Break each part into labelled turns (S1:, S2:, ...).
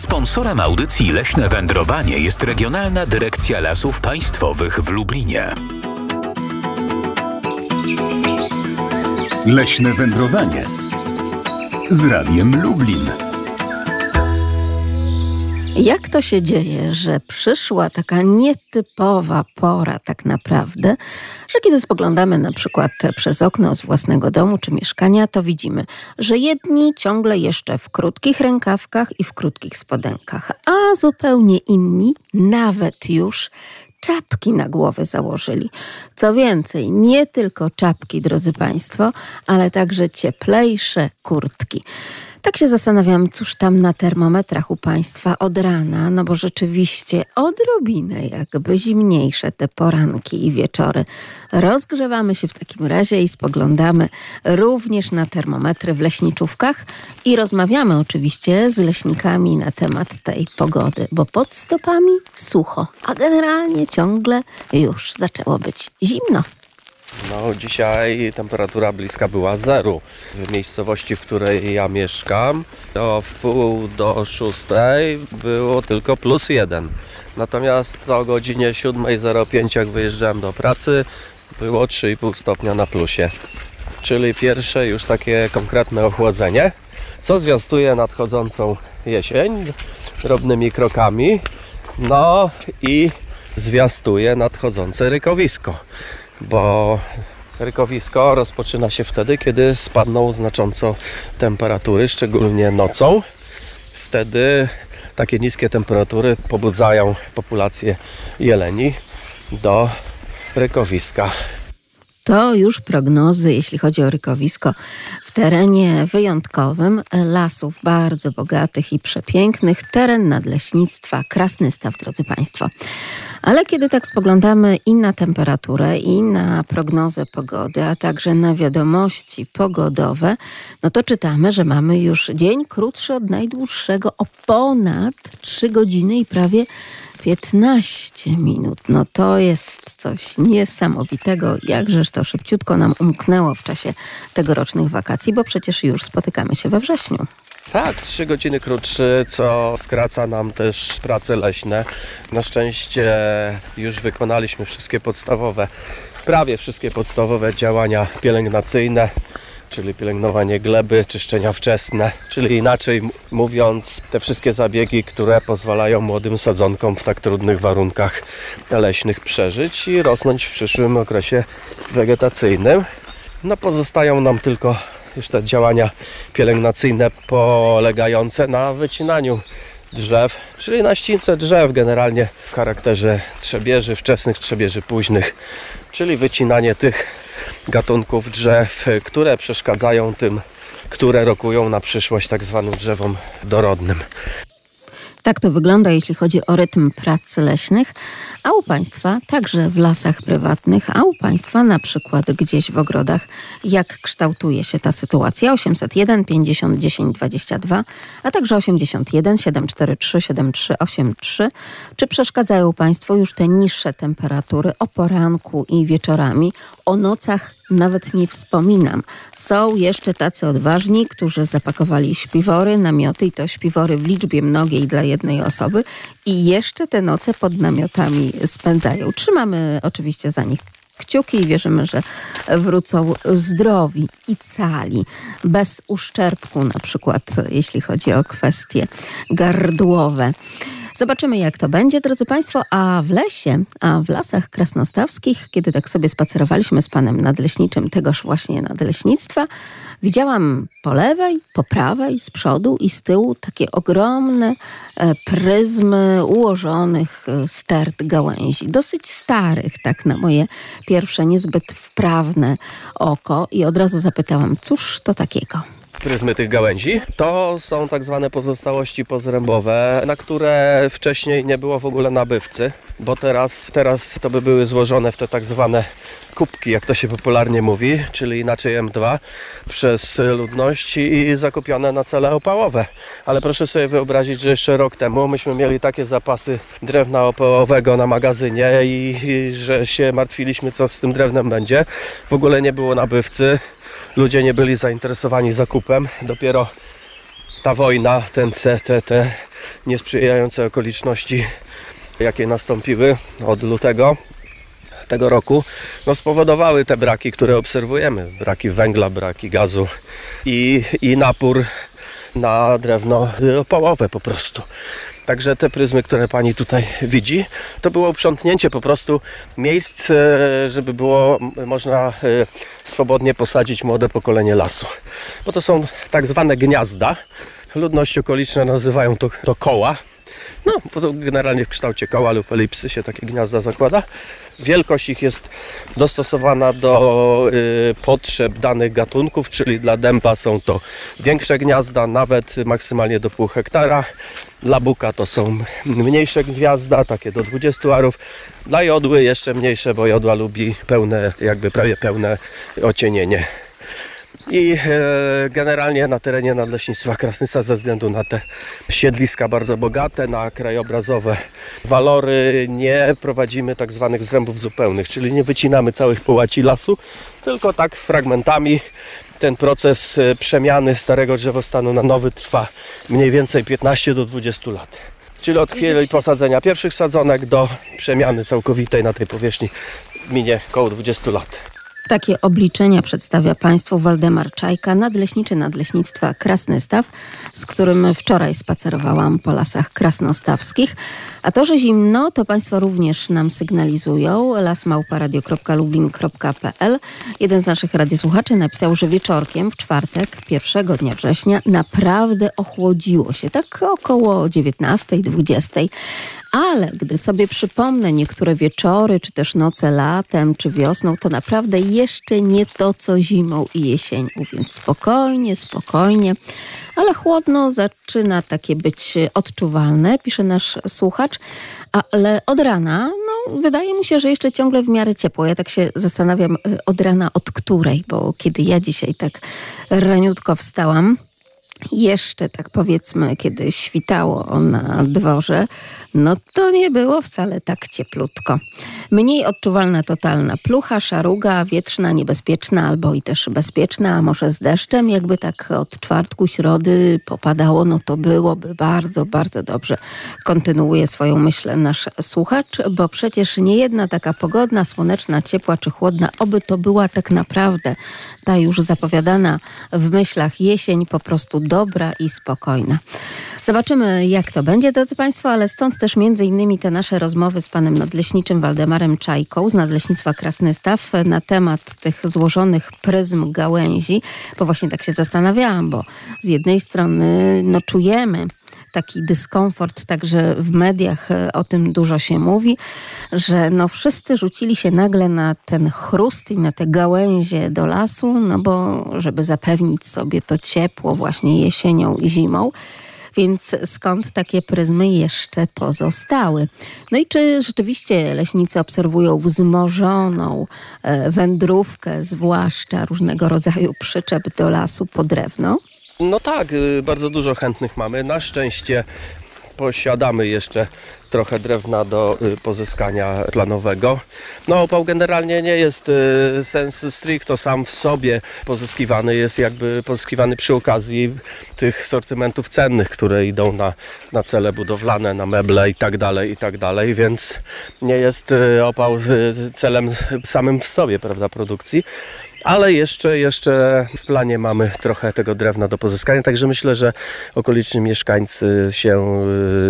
S1: Sponsorem audycji Leśne Wędrowanie jest Regionalna Dyrekcja Lasów Państwowych w Lublinie.
S2: Leśne wędrowanie z Radiem Lublin.
S3: Jak to się dzieje, że przyszła taka nietypowa pora tak naprawdę, że kiedy spoglądamy na przykład przez okno z własnego domu czy mieszkania, to widzimy, że jedni ciągle jeszcze w krótkich rękawkach i w krótkich spodenkach, a zupełnie inni nawet już czapki na głowę założyli. Co więcej, nie tylko czapki, drodzy Państwo, ale także cieplejsze kurtki. Tak się zastanawiam, cóż tam na termometrach u Państwa od rana, no bo rzeczywiście odrobinę jakby zimniejsze te poranki i wieczory. Rozgrzewamy się w takim razie i spoglądamy również na termometry w leśniczówkach i rozmawiamy oczywiście z leśnikami na temat tej pogody, bo pod stopami sucho, a generalnie ciągle już zaczęło być zimno.
S4: No, dzisiaj temperatura bliska była zeru. W miejscowości, w której ja mieszkam, to w pół do szóstej było tylko plus jeden. Natomiast o godzinie 7.05, jak wyjeżdżałem do pracy, było 3,5 stopnia na plusie. Czyli pierwsze już takie konkretne ochłodzenie, co zwiastuje nadchodzącą jesień drobnymi krokami. No i zwiastuje nadchodzące rykowisko bo rykowisko rozpoczyna się wtedy, kiedy spadną znacząco temperatury, szczególnie nocą. Wtedy takie niskie temperatury pobudzają populację jeleni do rykowiska.
S3: To już prognozy, jeśli chodzi o rykowisko w terenie wyjątkowym, lasów bardzo bogatych i przepięknych, teren nadleśnictwa Krasny Staw, drodzy Państwo. Ale kiedy tak spoglądamy i na temperaturę, i na prognozę pogody, a także na wiadomości pogodowe, no to czytamy, że mamy już dzień krótszy od najdłuższego o ponad 3 godziny i prawie 15 minut. No to jest coś niesamowitego. Jakżeż to szybciutko nam umknęło w czasie tegorocznych wakacji, bo przecież już spotykamy się we wrześniu.
S4: Tak, 3 godziny krótszy, co skraca nam też prace leśne. Na szczęście już wykonaliśmy wszystkie podstawowe, prawie wszystkie podstawowe działania pielęgnacyjne czyli pielęgnowanie gleby, czyszczenia wczesne, czyli inaczej mówiąc, te wszystkie zabiegi, które pozwalają młodym sadzonkom w tak trudnych warunkach leśnych przeżyć i rosnąć w przyszłym okresie wegetacyjnym. No pozostają nam tylko już te działania pielęgnacyjne polegające na wycinaniu drzew, czyli na ścince drzew generalnie w charakterze trzebieży wczesnych, trzebieży późnych, czyli wycinanie tych gatunków drzew, które przeszkadzają tym, które rokują na przyszłość tak zwanym drzewom dorodnym.
S3: Tak to wygląda, jeśli chodzi o rytm prac leśnych, a u Państwa także w lasach prywatnych, a u Państwa na przykład gdzieś w ogrodach. Jak kształtuje się ta sytuacja? 801 50 10 22, a także 81 743 7383. Czy przeszkadzają Państwu już te niższe temperatury o poranku i wieczorami? O nocach nawet nie wspominam. Są jeszcze tacy odważni, którzy zapakowali śpiwory, namioty i to śpiwory w liczbie mnogiej dla jednej osoby i jeszcze te noce pod namiotami spędzają. Trzymamy oczywiście za nich kciuki i wierzymy, że wrócą zdrowi i cali, bez uszczerbku na przykład, jeśli chodzi o kwestie gardłowe. Zobaczymy, jak to będzie, drodzy Państwo. A w lesie, a w lasach krasnostawskich, kiedy tak sobie spacerowaliśmy z panem nadleśniczym tegoż właśnie nadleśnictwa, widziałam po lewej, po prawej, z przodu i z tyłu takie ogromne e, pryzmy ułożonych e, stert gałęzi. Dosyć starych, tak na moje pierwsze niezbyt wprawne oko. I od razu zapytałam, cóż to takiego?
S4: Pryzmy tych gałęzi. To są tak zwane pozostałości pozrębowe, na które wcześniej nie było w ogóle nabywcy, bo teraz, teraz to by były złożone w te tak zwane kubki, jak to się popularnie mówi, czyli inaczej M2 przez ludność i zakupione na cele opałowe. Ale proszę sobie wyobrazić, że jeszcze rok temu myśmy mieli takie zapasy drewna opałowego na magazynie i, i że się martwiliśmy, co z tym drewnem będzie. W ogóle nie było nabywcy ludzie nie byli zainteresowani zakupem. Dopiero ta wojna, ten, te, niesprzyjające okoliczności, jakie nastąpiły od lutego tego roku, no spowodowały te braki, które obserwujemy. Braki węgla, braki gazu i, i napór na drewno opałowe po prostu. Także te pryzmy, które pani tutaj widzi, to było uprzątnięcie po prostu miejsc, e, żeby było można e, swobodnie posadzić młode pokolenie lasu. Bo to są tak zwane gniazda. Ludności okoliczne nazywają to, to koła. No, generalnie w kształcie koła lub elipsy się takie gniazda zakłada. Wielkość ich jest dostosowana do y, potrzeb danych gatunków, czyli dla dęba są to większe gniazda, nawet maksymalnie do pół hektara. Dla buka to są mniejsze gniazda, takie do 20 arów. Dla jodły jeszcze mniejsze, bo jodła lubi pełne, jakby prawie pełne ocienienie. I e, generalnie na terenie Nadleśnictwa Krasnysa ze względu na te siedliska bardzo bogate, na krajobrazowe walory nie prowadzimy tak zwanych zrębów zupełnych, czyli nie wycinamy całych połaci lasu, tylko tak fragmentami. Ten proces e, przemiany starego drzewostanu na nowy trwa mniej więcej 15 do 20 lat. Czyli od chwili posadzenia pierwszych sadzonek do przemiany całkowitej na tej powierzchni minie około 20 lat.
S3: Takie obliczenia przedstawia Państwu Waldemar Czajka, nadleśniczy Nadleśnictwa Krasnystaw, z którym wczoraj spacerowałam po lasach krasnostawskich. A to, że zimno, to Państwo również nam sygnalizują. lasmałparadio.lublin.pl Jeden z naszych radiosłuchaczy napisał, że wieczorkiem w czwartek, pierwszego dnia września, naprawdę ochłodziło się, tak około 19-20. Ale gdy sobie przypomnę niektóre wieczory, czy też noce latem, czy wiosną, to naprawdę jeszcze nie to, co zimą i jesienią. Więc spokojnie, spokojnie. Ale chłodno zaczyna takie być odczuwalne, pisze nasz słuchacz. Ale od rana, no, wydaje mu się, że jeszcze ciągle w miarę ciepło. Ja tak się zastanawiam, y, od rana od której, bo kiedy ja dzisiaj tak raniutko wstałam, jeszcze tak powiedzmy, kiedy świtało na dworze, no to nie było wcale tak cieplutko. Mniej odczuwalna totalna plucha, szaruga, wietrzna, niebezpieczna albo i też bezpieczna, a może z deszczem. Jakby tak od czwartku, środy popadało, no to byłoby bardzo, bardzo dobrze. Kontynuuje swoją myśl nasz słuchacz, bo przecież nie jedna taka pogodna, słoneczna, ciepła czy chłodna, oby to była tak naprawdę ta już zapowiadana w myślach jesień po prostu dobra i spokojna. Zobaczymy, jak to będzie, drodzy Państwo, ale stąd też między innymi te nasze rozmowy z panem nadleśniczym Waldemarem Czajką z Nadleśnictwa Krasnystaw na temat tych złożonych pryzm gałęzi, bo właśnie tak się zastanawiałam, bo z jednej strony no czujemy taki dyskomfort, także w mediach e, o tym dużo się mówi, że no wszyscy rzucili się nagle na ten chrust i na te gałęzie do lasu, no bo żeby zapewnić sobie to ciepło właśnie jesienią i zimą. Więc skąd takie pryzmy jeszcze pozostały? No i czy rzeczywiście leśnicy obserwują wzmożoną e, wędrówkę, zwłaszcza różnego rodzaju przyczep do lasu po drewno?
S4: No tak, y, bardzo dużo chętnych mamy. Na szczęście posiadamy jeszcze trochę drewna do y, pozyskania planowego. No opał generalnie nie jest y, sens stricto sam w sobie pozyskiwany, jest jakby pozyskiwany przy okazji tych sortymentów cennych, które idą na, na cele budowlane, na meble i tak dalej, i tak dalej, więc nie jest opał celem samym w sobie, prawda, produkcji. Ale jeszcze, jeszcze w planie mamy trochę tego drewna do pozyskania, także myślę, że okoliczni mieszkańcy się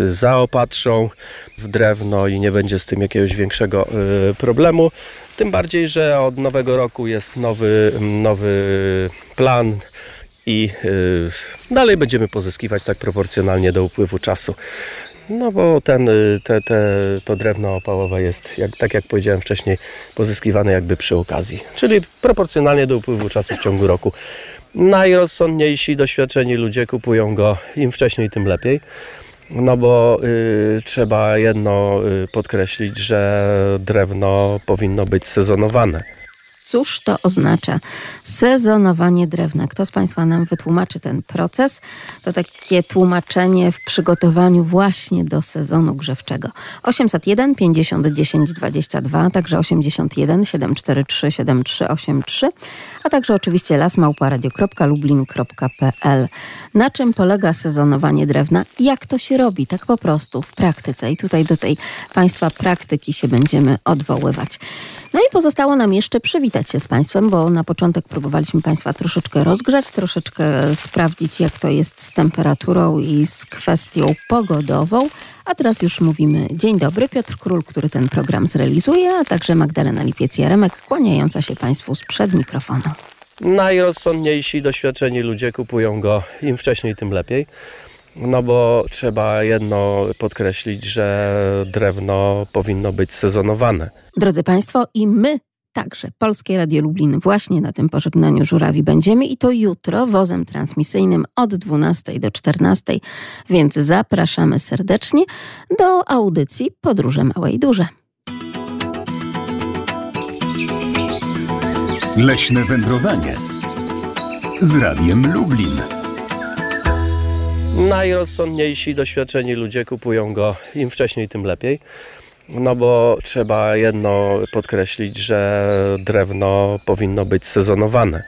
S4: y, zaopatrzą w drewno i nie będzie z tym jakiegoś większego y, problemu. Tym bardziej, że od nowego roku jest nowy, nowy plan i y, dalej będziemy pozyskiwać tak proporcjonalnie do upływu czasu. No bo ten, y, te, te, to drewno opałowe jest, jak, tak jak powiedziałem wcześniej, pozyskiwane jakby przy okazji. Czyli proporcjonalnie do upływu czasu w ciągu roku. Najrozsądniejsi, doświadczeni ludzie kupują go im wcześniej, tym lepiej. No bo y, trzeba jedno y, podkreślić, że drewno powinno być sezonowane.
S3: Cóż to oznacza? Sezonowanie drewna. Kto z Państwa nam wytłumaczy ten proces? To takie tłumaczenie w przygotowaniu właśnie do sezonu grzewczego. 801 50 10 22, także 81 743 7383, a także oczywiście lasmałparadio.lublin.pl. Na czym polega sezonowanie drewna? Jak to się robi? Tak po prostu w praktyce. I tutaj do tej Państwa praktyki się będziemy odwoływać. No i pozostało nam jeszcze przywitać się z Państwem, bo na początek próbowaliśmy Państwa troszeczkę rozgrzać, troszeczkę sprawdzić, jak to jest z temperaturą i z kwestią pogodową. A teraz już mówimy dzień dobry. Piotr Król, który ten program zrealizuje, a także Magdalena Lipiec-Jaremek, kłaniająca się Państwu sprzed mikrofonu.
S4: Najrozsądniejsi, doświadczeni ludzie kupują go im wcześniej, tym lepiej. No bo trzeba jedno podkreślić, że drewno powinno być sezonowane.
S3: Drodzy Państwo, i my Także Polskie Radio Lublin właśnie na tym pożegnaniu żurawi będziemy i to jutro wozem transmisyjnym od 12 do 14, więc zapraszamy serdecznie do audycji Podróże Małe i Duże.
S2: Leśne wędrowanie z Radiem Lublin.
S4: Najrozsądniejsi, doświadczeni ludzie kupują go im wcześniej, tym lepiej. No bo trzeba jedno podkreślić, że drewno powinno być sezonowane.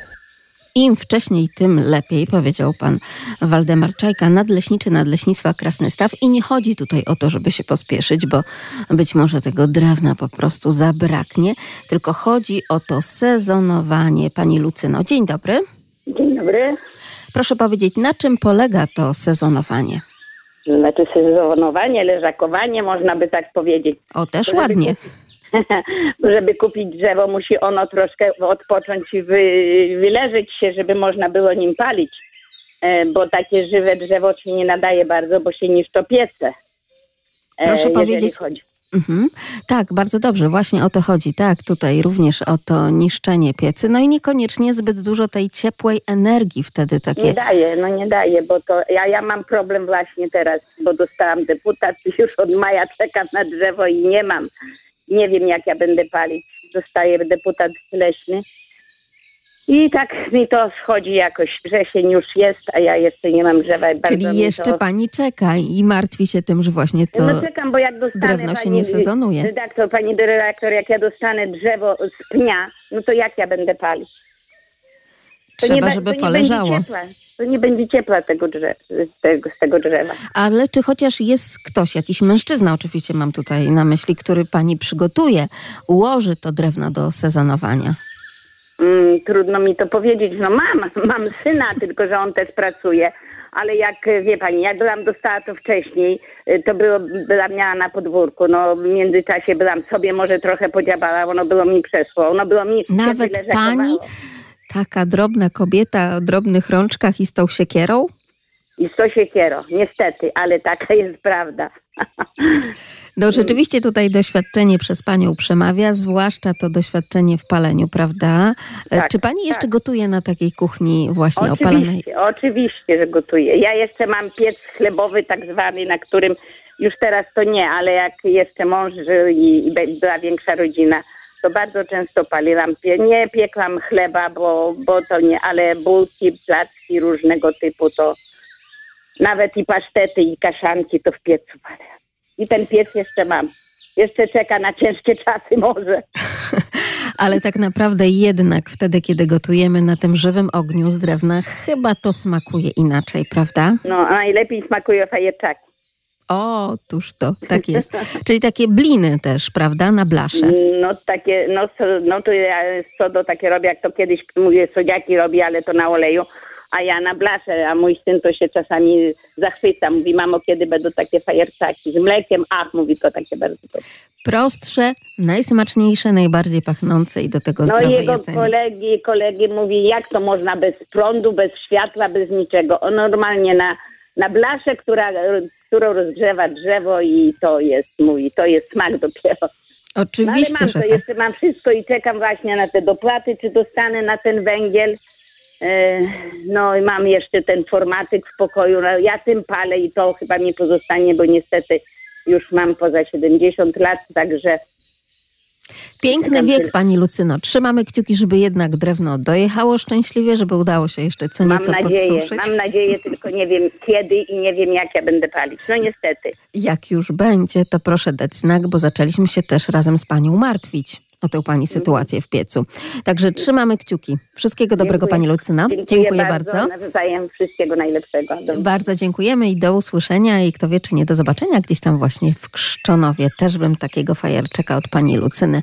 S3: Im wcześniej, tym lepiej, powiedział pan Waldemar Czajka, nadleśniczy Nadleśnictwa Krasny Staw. I nie chodzi tutaj o to, żeby się pospieszyć, bo być może tego drewna po prostu zabraknie, tylko chodzi o to sezonowanie. Pani Lucyno, dzień dobry.
S5: Dzień dobry.
S3: Proszę powiedzieć, na czym polega to sezonowanie?
S5: Znaczy sezonowanie, leżakowanie, można by tak powiedzieć.
S3: O, też
S5: Żeby
S3: ładnie.
S5: Żeby kupić drzewo, musi ono troszkę odpocząć i wy, wyleżeć się, żeby można było nim palić. E, Bo takie żywe drzewo się nie nadaje bardzo, bo się niszczą piece. E,
S3: Proszę powiedzieć-
S5: Chodzi.
S3: Mhm. Tak, bardzo dobrze, właśnie o to chodzi. Tak, tutaj również o to niszczenie piecy. No i niekoniecznie zbyt dużo tej ciepłej energii wtedy
S5: Nie
S3: takie.
S5: daje, no nie daje, bo to ja, ja mam problem właśnie teraz, bo dostałam deputat i już od maja czekam na drzewo i nie mam. Nie wiem, jak ja będę palić. Dostaję deputat leśny. I tak mi to schodzi jakoś. Wrzesień już jest, a ja jeszcze nie mam drzewa.
S3: Czyli jeszcze
S5: to...
S3: pani czeka i martwi się tym, że właśnie to.
S5: No czekam, bo jak dostanę...
S3: drewno się
S5: pani
S3: nie sezonuje.
S5: Redaktor, pani redaktor, jak ja dostanę drzewo z pnia, no to jak ja będę palić? To
S3: Trzeba,
S5: nie,
S3: żeby
S5: to
S3: poleżało.
S5: Ciepła. To nie będzie ciepła tego drzewa, z, tego, z tego drzewa.
S3: Ale czy chociaż jest ktoś, jakiś mężczyzna, oczywiście mam tutaj na myśli, który pani przygotuje, ułoży to drewno do sezonowania?
S5: Mm, trudno mi to powiedzieć. No mam, mam syna, tylko że on też pracuje. Ale jak wie pani, jak byłam dostała to wcześniej, y, to było, byłam miała na podwórku. No w międzyczasie byłam sobie może trochę podziabała, ono było mi przeszło. Ono było mi
S3: Nawet pani, taka drobna kobieta o drobnych rączkach i z tą siekierą?
S5: I sto siekiero, niestety, ale taka jest prawda.
S3: No rzeczywiście tutaj doświadczenie przez panią przemawia, zwłaszcza to doświadczenie w paleniu, prawda? E,
S5: Tak,
S3: Czy pani jeszcze
S5: tak.
S3: gotuje na takiej kuchni właśnie opalonej?
S5: Oczywiście, oczywiście, że gotuję. Ja jeszcze mam piec chlebowy tak zwany, na którym już teraz to nie, ale jak jeszcze mąż żył i, i była większa rodzina, to bardzo często paliłam. Nie piekłam chleba, bo, bo to nie, ale bułki, placki różnego typu to nawet i pasztety i kaszanki to w piecu palę. I ten piec jeszcze mam. Jeszcze czeka na ciężkie czasy może.
S3: Ale tak naprawdę jednak wtedy, kiedy gotujemy na tym żywym ogniu z drewna, chyba to smakuje inaczej, prawda?
S5: No, a najlepiej smakują fajerczaki.
S3: O, tuż to, tak jest. Czyli takie bliny też, prawda, na blasze.
S5: No takie, no, no to ja co do takie robię, jak to kiedyś mówię, sodziaki robię, ale to na oleju, a ja na blasze, a mój syn to się czasami zachwyca, mówi mamo, kiedy będą takie fajerczaki z mlekiem, ach, mówi to takie bardzo dobre.
S3: Prostsze, najsmaczniejsze, najbardziej pachnące i do tego
S5: No
S3: zdrowe
S5: jego
S3: jedzenie.
S5: kolegi, kolegi mówi, jak to można bez prądu, bez światła, bez niczego, o normalnie na, na blaszę, która, którą rozgrzewa drzewo i to jest, mówi, to jest smak dopiero. No ale
S3: Oczywiście,
S5: mam
S3: że
S5: to,
S3: tak.
S5: jeszcze mam wszystko i czekam właśnie na te dopłaty, czy dostanę na ten węgiel. E, No i mam jeszcze ten formatyk w pokoju. No, ja tym palę i to chyba mi pozostanie, bo niestety już mam poza 70 lat, także
S3: Piękny wiek, pani Lucyno. Trzymamy kciuki, żeby jednak drewno dojechało szczęśliwie, żeby udało się jeszcze co
S5: Mam
S3: nieco
S5: nadzieję,
S3: podsuszyć.
S5: mam nadzieję, tylko nie wiem kiedy i nie wiem jak ja będę palić. No niestety.
S3: Jak już będzie, to proszę dać znak, bo zaczęliśmy się też razem z panią martwić o tę pani sytuację w piecu. Także trzymamy kciuki. Wszystkiego dobrego
S5: Dziękuję.
S3: pani Lucyno.
S5: Dziękuję, bardzo. Nawzajem wszystkiego najlepszego. Do
S3: Bardzo dziękujemy i do usłyszenia i kto wie, czy nie do zobaczenia gdzieś tam właśnie w Krzczonowie. Też bym takiego fajerczyka od pani Lucyny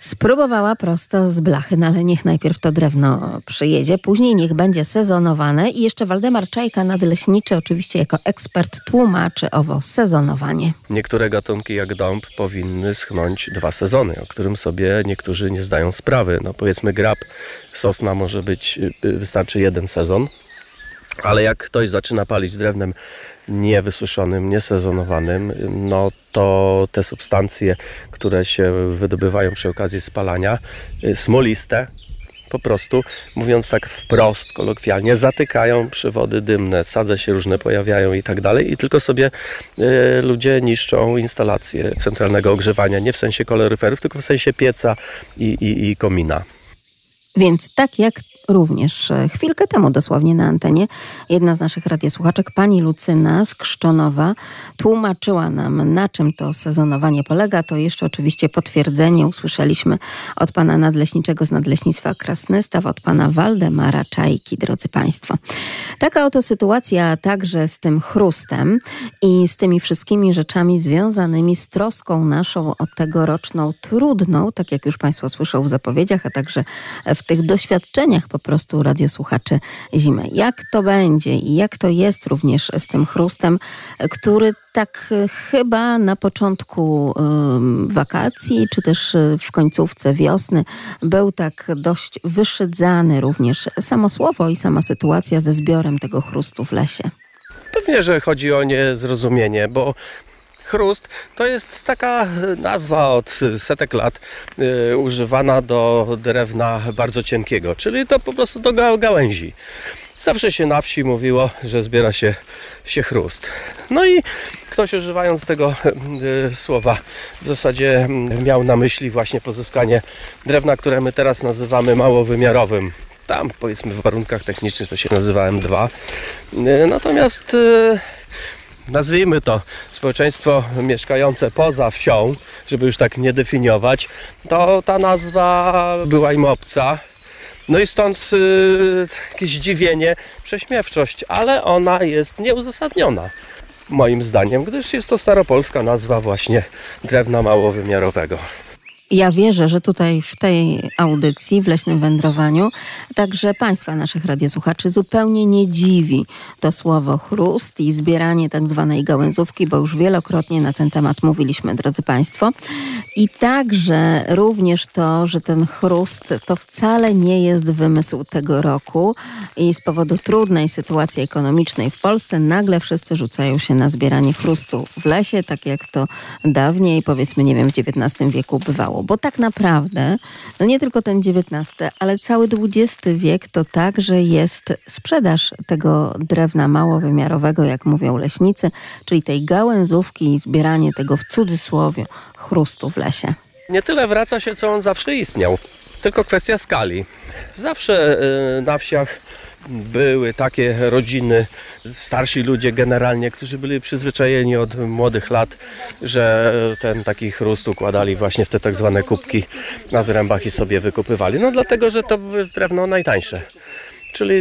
S3: spróbowała prosto z blachy, no ale niech najpierw to drewno przyjedzie, później niech będzie sezonowane i jeszcze Waldemar Czajka, nadleśniczy, oczywiście jako ekspert tłumaczy owo sezonowanie.
S4: Niektóre gatunki jak dąb powinny schnąć dwa sezony, o którym sobie niektórzy nie zdają sprawy. No powiedzmy grab, sosna może być, y, wystarczy jeden sezon, ale jak ktoś zaczyna palić drewnem niewysuszonym, niesezonowanym, no to te substancje, które się wydobywają przy okazji spalania, y, smoliste, po prostu, mówiąc tak wprost, kolokwialnie, zatykają przewody dymne, sadze się różne pojawiają i tak dalej i tylko sobie e, ludzie niszczą instalacje centralnego ogrzewania, nie w sensie kaloryferów, tylko w sensie pieca i, i, i komina.
S3: Więc tak jak również e, chwilkę temu dosłownie na antenie jedna z naszych radiosłuchaczek, pani Lucyna z Krzczonowa, tłumaczyła nam na czym to sezonowanie polega. To jeszcze oczywiście potwierdzenie usłyszeliśmy od pana nadleśniczego z Nadleśnictwa Krasnystaw, od pana Waldemara Czajki, drodzy państwo. Taka oto sytuacja także z tym chrustem i z tymi wszystkimi rzeczami związanymi z troską naszą o tegoroczną trudną, tak jak już państwo słyszą w zapowiedziach, a także w tych doświadczeniach po prostu radiosłuchaczy zimę. Jak to będzie i jak to jest również z tym chrustem, który tak e, chyba na początku wakacji, czy też e, w końcówce wiosny był tak dość wyszydzany również samo słowo i sama sytuacja ze zbiorem tego chrustu w lesie.
S4: Pewnie, że chodzi o niezrozumienie, bo chrust to jest taka nazwa od setek lat y, używana do drewna bardzo cienkiego, czyli to po prostu do ga- gałęzi. Zawsze się na wsi mówiło, że zbiera się, się chrust. No i ktoś używając tego y, słowa w zasadzie mm, miał na myśli właśnie pozyskanie drewna, które my teraz nazywamy małowymiarowym. Tam powiedzmy w warunkach technicznych to się nazywa M2. Y, Natomiast y, nazwijmy to społeczeństwo mieszkające poza wsią, żeby już tak nie definiować, to ta nazwa była im obca. No i stąd y, jakieś zdziwienie, prześmiewczość, ale ona jest nieuzasadniona moim zdaniem, gdyż jest to staropolska nazwa właśnie drewna małowymiarowego.
S3: Ja wierzę, że tutaj w tej audycji, w leśnym wędrowaniu, także Państwa, naszych radiosłuchaczy, zupełnie nie dziwi to słowo chrust i zbieranie tak zwanej gałęzówki, bo już wielokrotnie na ten temat mówiliśmy, drodzy Państwo. I także również to, że ten chrust to wcale nie jest wymysł tego roku i z powodu trudnej sytuacji ekonomicznej w Polsce nagle wszyscy rzucają się na zbieranie chrustu w lesie, tak jak to dawniej, powiedzmy, nie wiem, w XIX wieku bywało. Bo tak naprawdę, no nie tylko ten XIX, ale cały XX wiek to także jest sprzedaż tego drewna małowymiarowego, jak mówią leśnicy, czyli tej gałęzówki i zbieranie tego w cudzysłowie chrustu w lesie.
S4: Nie tyle wraca się, co on zawsze istniał, tylko kwestia skali. Zawsze y, na wsiach były takie rodziny, starsi ludzie generalnie, którzy byli przyzwyczajeni od młodych lat, że ten taki chrust układali właśnie w te tak zwane kubki na zrębach i sobie wykupywali. No dlatego, że to jest drewno najtańsze, czyli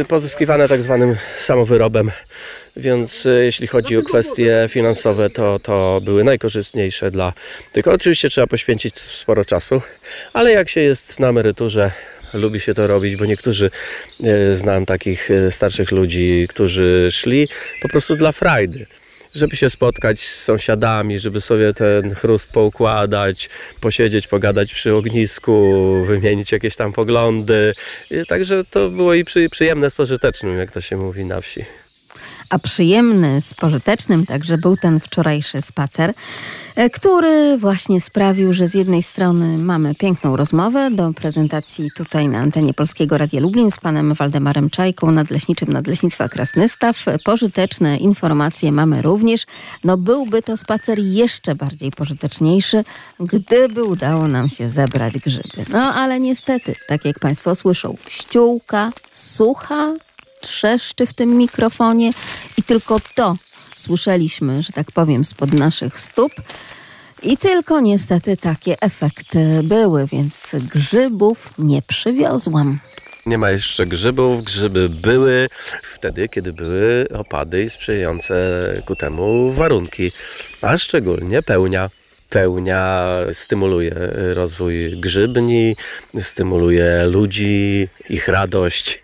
S4: y, pozyskiwane tak zwanym samowyrobem. Więc y, jeśli chodzi o kwestie finansowe, to, to były najkorzystniejsze dla. Tylko oczywiście trzeba poświęcić sporo czasu, ale jak się jest na emeryturze, lubi się to robić, bo niektórzy y, znam takich y, starszych ludzi, którzy szli po prostu dla frajdy. Żeby się spotkać z sąsiadami, żeby sobie ten chrust poukładać, posiedzieć, pogadać przy ognisku, wymienić jakieś tam poglądy. Także to było i przy, przyjemne z pożytecznym, jak to się mówi na wsi.
S3: A przyjemny z pożytecznym także był ten wczorajszy spacer, e, który właśnie sprawił, że z jednej strony mamy piękną rozmowę do prezentacji tutaj na antenie Polskiego Radia Lublin z panem Waldemarem Czajką, nadleśniczym Nadleśnictwa Krasnystaw. Pożyteczne informacje mamy również. No byłby to spacer jeszcze bardziej pożyteczniejszy, gdyby udało nam się zebrać grzyby. No ale niestety, tak jak państwo słyszą, ściółka sucha, trzeszczy w tym mikrofonie i tylko to słyszeliśmy, że tak powiem, spod naszych stóp. I tylko niestety takie efekty były, więc grzybów nie przywiozłam.
S4: Nie ma jeszcze grzybów. Grzyby były wtedy, kiedy były opady i sprzyjające ku temu warunki, a szczególnie pełnia. Pełnia stymuluje rozwój grzybni, stymuluje ludzi, ich radość.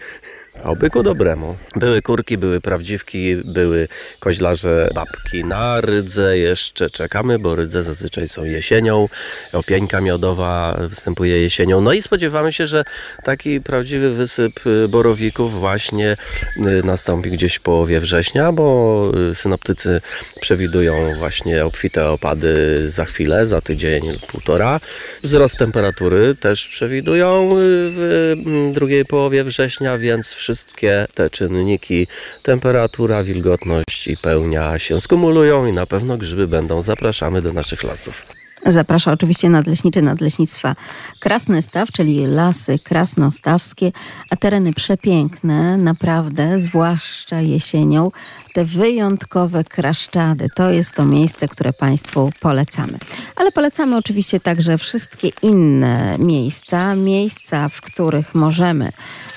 S4: Oby ku dobremu. Były kurki, były prawdziwki, były koźlarze, babki na rydze. Jeszcze czekamy, bo rydze zazwyczaj są jesienią. Opieńka miodowa występuje jesienią. No i spodziewamy się, że taki prawdziwy wysyp borowików właśnie y, nastąpi gdzieś w połowie września, bo y, synoptycy przewidują właśnie obfite opady za chwilę, za tydzień, półtora. Wzrost temperatury też przewidują y, w drugiej połowie września, więc wszystko wszystkie te czynniki, temperatura, wilgotność i pełnia się skumulują i na pewno grzyby będą. Zapraszamy do naszych lasów.
S3: Zaprasza oczywiście nadleśniczy Nadleśnictwa Krasnystaw, czyli lasy krasnostawskie, a tereny przepiękne, naprawdę, zwłaszcza jesienią. Te wyjątkowe kraszczady to jest to miejsce, które Państwu polecamy. Ale polecamy oczywiście także wszystkie inne miejsca, miejsca, w których możemy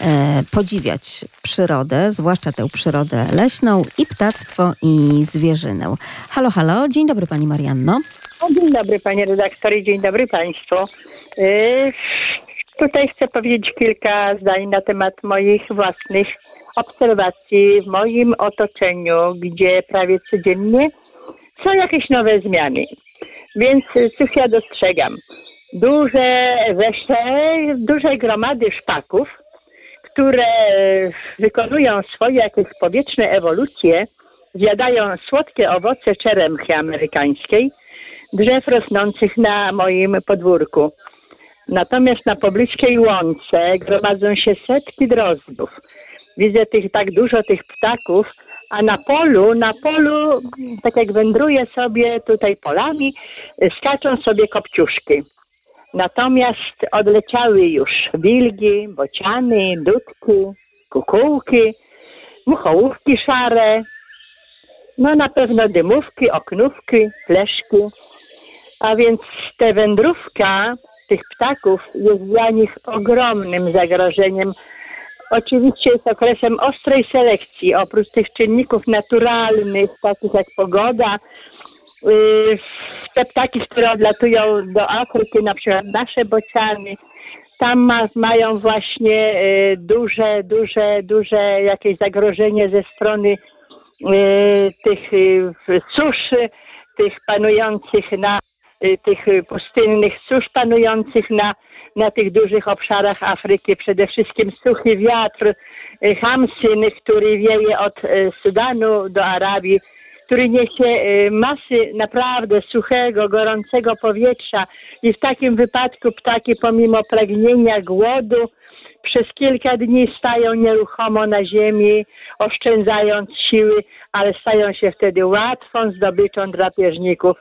S3: e, podziwiać przyrodę, zwłaszcza tę przyrodę leśną i ptactwo i zwierzynę. Halo, halo, dzień dobry Pani Marianno.
S6: Dzień dobry panie redaktorze, dzień dobry państwu. Yy, tutaj chcę powiedzieć kilka zdań na temat moich własnych obserwacji w moim otoczeniu, gdzie prawie codziennie są jakieś nowe zmiany. Więc cóż ja dostrzegam? Duże wesze, duże gromady szpaków, które wykonują swoje jakieś powietrzne ewolucje, zjadają słodkie owoce czeremchy amerykańskiej, drzew rosnących na moim podwórku. Natomiast na pobliskiej łące gromadzą się setki drozdów. Widzę tych tak dużo tych ptaków, a na polu, na polu, tak jak wędruję sobie tutaj polami, skaczą sobie kopciuszki. Natomiast odleciały już wilgi, bociany, dudki, kukułki, muchołówki szare, no na pewno dymówki, oknówki, fleszki. A więc ta wędrówka tych ptaków jest dla nich ogromnym zagrożeniem. Oczywiście jest okresem ostrej selekcji. Oprócz tych czynników naturalnych, takich jak pogoda, yy, te ptaki, które odlatują do Afryki, na przykład nasze bociany, tam ma, mają właśnie yy, duże, duże, duże jakieś zagrożenie ze strony yy, tych suszy, tych panujących na tych pustynnych susz panujących na, na tych dużych obszarach Afryki. Przede wszystkim suchy wiatr, y, Hamsyn, który wieje od Sudanu do Arabii, który niesie masy naprawdę suchego, gorącego powietrza i w takim wypadku ptaki pomimo pragnienia, głodu, przez kilka dni stają nieruchomo na ziemi, oszczędzając siły, ale stają się wtedy łatwą zdobyczą drapieżników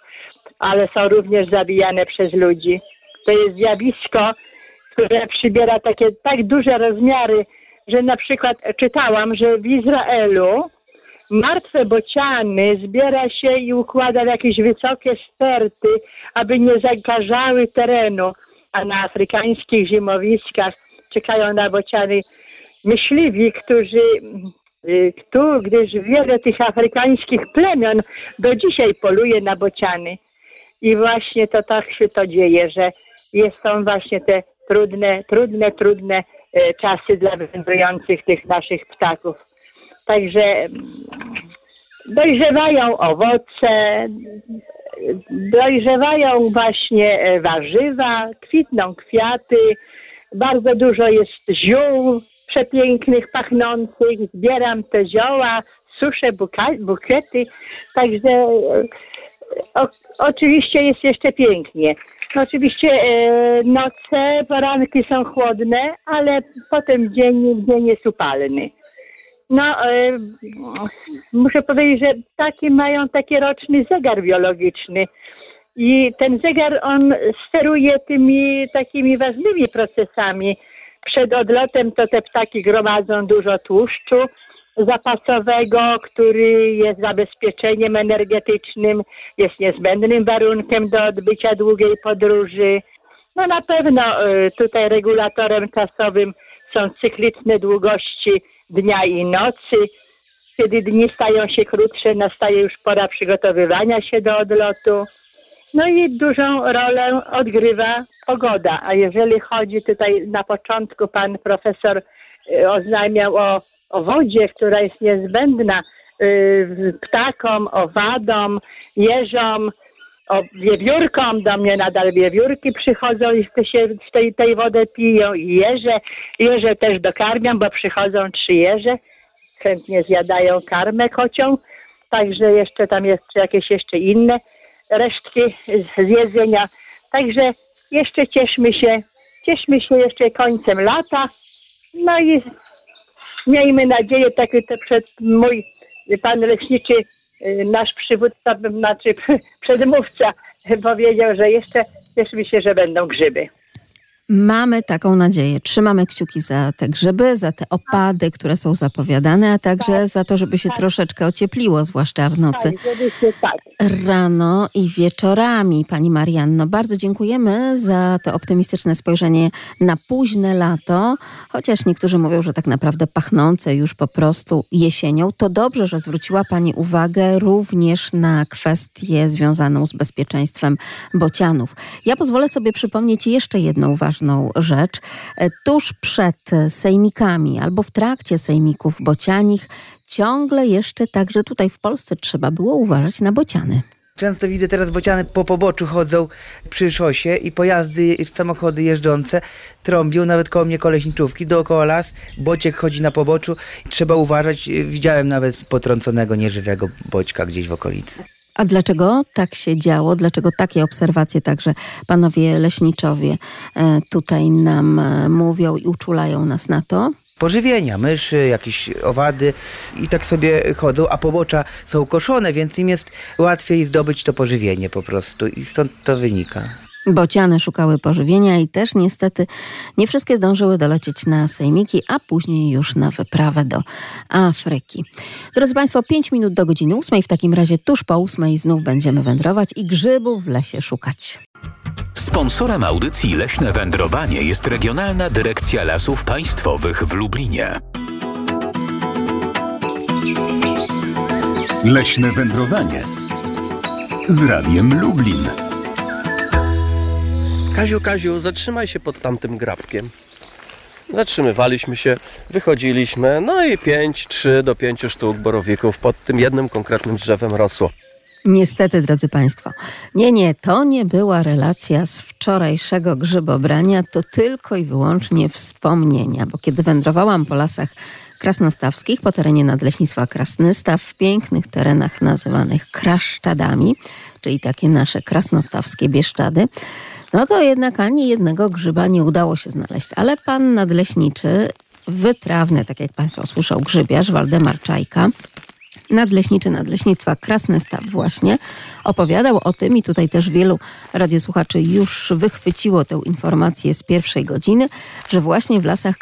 S6: ale są również zabijane przez ludzi. To jest zjawisko, które przybiera takie tak duże rozmiary, że na przykład czytałam, że w Izraelu martwe bociany zbiera się i układa w jakieś wysokie sterty, aby nie zakażały terenu, a na afrykańskich zimowiskach czekają na bociany myśliwi, którzy y, tu, gdyż wiele tych afrykańskich plemion do dzisiaj poluje na bociany. I właśnie to tak się to dzieje, że są właśnie te trudne, trudne, trudne e, czasy dla wędrujących tych naszych ptaków. Także mm, dojrzewają owoce, dojrzewają właśnie e, warzywa, kwitną kwiaty, bardzo dużo jest ziół przepięknych, pachnących. Zbieram te zioła, suszę buka, bukiety, także e, o, oczywiście jest jeszcze pięknie. No, oczywiście e, noce, poranki są chłodne, ale potem dzień, dzień jest upalny. No, e, muszę powiedzieć, że ptaki mają taki roczny zegar biologiczny. I ten zegar, on steruje tymi takimi ważnymi procesami. Przed odlotem to te ptaki gromadzą dużo tłuszczu zapasowego, który jest zabezpieczeniem energetycznym, jest niezbędnym warunkiem do odbycia długiej podróży. No na pewno y, tutaj regulatorem czasowym są cykliczne długości dnia i nocy. Kiedy dni stają się krótsze, nastaje już pora przygotowywania się do odlotu. No i dużą rolę odgrywa pogoda. A jeżeli chodzi tutaj na początku, pan profesor oznajmiał o, o wodzie, która jest niezbędna y, ptakom, owadom, jeżom, o wiewiórkom, do mnie nadal wiewiórki przychodzą i się w tej, tej wodę piją i jeże, jeże też dokarmiam, bo przychodzą trzy jeże, chętnie zjadają karmę kocią, także jeszcze tam jest jakieś jeszcze inne resztki z jedzenia. Także jeszcze cieszmy się, cieszmy się jeszcze końcem lata. No i miejmy nadzieję, tak to przed mój pan leśniczy, y, nasz przywódca, znaczy przedmówca powiedział, że jeszcze cieszmy się, że będą grzyby.
S3: Mamy taką nadzieję. Trzymamy kciuki za te grzyby, za te opady, które są zapowiadane, a także tak. za to, żeby się tak. troszeczkę ociepliło, zwłaszcza w nocy.
S6: Tak, tak.
S3: Rano i wieczorami, Pani Marianno. Bardzo dziękujemy za to optymistyczne spojrzenie na późne lato, chociaż niektórzy mówią, że tak naprawdę pachnące już po prostu jesienią. To dobrze, że zwróciła Pani uwagę również na kwestię związaną z bezpieczeństwem bocianów. Ja pozwolę sobie przypomnieć jeszcze jedną ważną ważną rzecz. E, tuż przed sejmikami albo w trakcie sejmików bocianich ciągle jeszcze także tutaj w Polsce trzeba było uważać na bociany.
S7: Często widzę teraz bociany po poboczu chodzą przy szosie i pojazdy, samochody jeżdżące trąbią, nawet koło mnie koleśniczówki, dookoła las, bociek chodzi na poboczu. Trzeba uważać, widziałem nawet potrąconego nieżywego boćka gdzieś w okolicy.
S3: A dlaczego tak się działo? Dlaczego takie obserwacje także panowie leśniczowie e, tutaj nam e, mówią i uczulają nas na to?
S7: pożywienia, myszy, jakieś owady i tak sobie chodzą, a pobocza są koszone, więc im jest łatwiej zdobyć to pożywienie po prostu i stąd to wynika.
S3: Bociany szukały pożywienia i też niestety nie wszystkie zdążyły dolecieć na sejmiki, a później już na wyprawę do Afryki. Drodzy Państwo, 5 minut do godziny 8. W takim razie tuż po 8 znów będziemy wędrować i grzybów w lesie szukać.
S1: Sponsorem audycji Leśne Wędrowanie jest Regionalna Dyrekcja Lasów Państwowych w Lublinie.
S2: Leśne Wędrowanie z Radiem Lublin.
S4: Kaziu, Kaziu, zatrzymaj się pod tamtym grabkiem. Zatrzymywaliśmy się, wychodziliśmy, no i 5, 3 do 5 sztuk borowików pod tym jednym konkretnym drzewem rosło.
S3: Niestety, drodzy Państwo, nie, nie, to nie była relacja z wczorajszego grzybobrania, to tylko i wyłącznie wspomnienia, bo kiedy wędrowałam po lasach krasnostawskich, po terenie Nadleśnictwa Krasnystaw, w pięknych terenach nazywanych kraszczadami, czyli takie nasze krasnostawskie bieszczady, no to jednak ani jednego grzyba nie udało się znaleźć. Ale pan nadleśniczy, wytrawny, tak jak państwo słyszał, grzybiarz Waldemar Czajka, nadleśniczy Nadleśnictwa Krasny Staw właśnie opowiadał o tym i tutaj też wielu radiosłuchaczy już wychwyciło tę informację z pierwszej godziny, że właśnie w lasach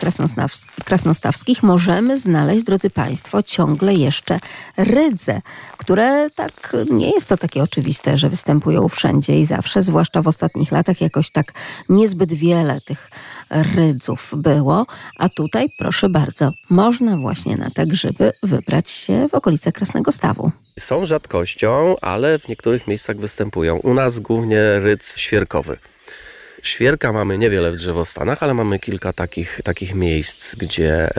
S3: krasnostawskich możemy znaleźć, drodzy Państwo, ciągle jeszcze rydze, które tak nie jest to takie oczywiste, że występują wszędzie i zawsze, zwłaszcza w ostatnich latach jakoś tak niezbyt wiele tych rydzów było, a tutaj proszę bardzo, można właśnie na te grzyby wybrać się w okolice Krasnego Stawu.
S4: Są rzadkością, ale w niektórych miejscach występują. U nas głównie rydz świerkowy. Świerka mamy niewiele w drzewostanach, ale mamy kilka takich, takich miejsc, gdzie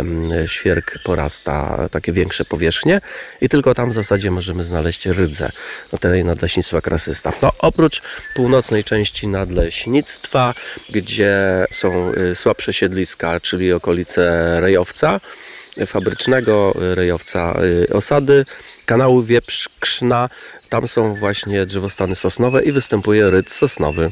S4: świerk porasta takie większe powierzchnie i tylko tam w zasadzie możemy znaleźć rydzę na terenie Nadleśnictwa Krasystaw. No, oprócz północnej części Nadleśnictwa, gdzie są y, słabsze siedliska, czyli okolice Rejowca, fabrycznego, rejowca y, osady, kanału Wieprz-Krzna. Tam są właśnie drzewostany sosnowe i występuje rydz sosnowy.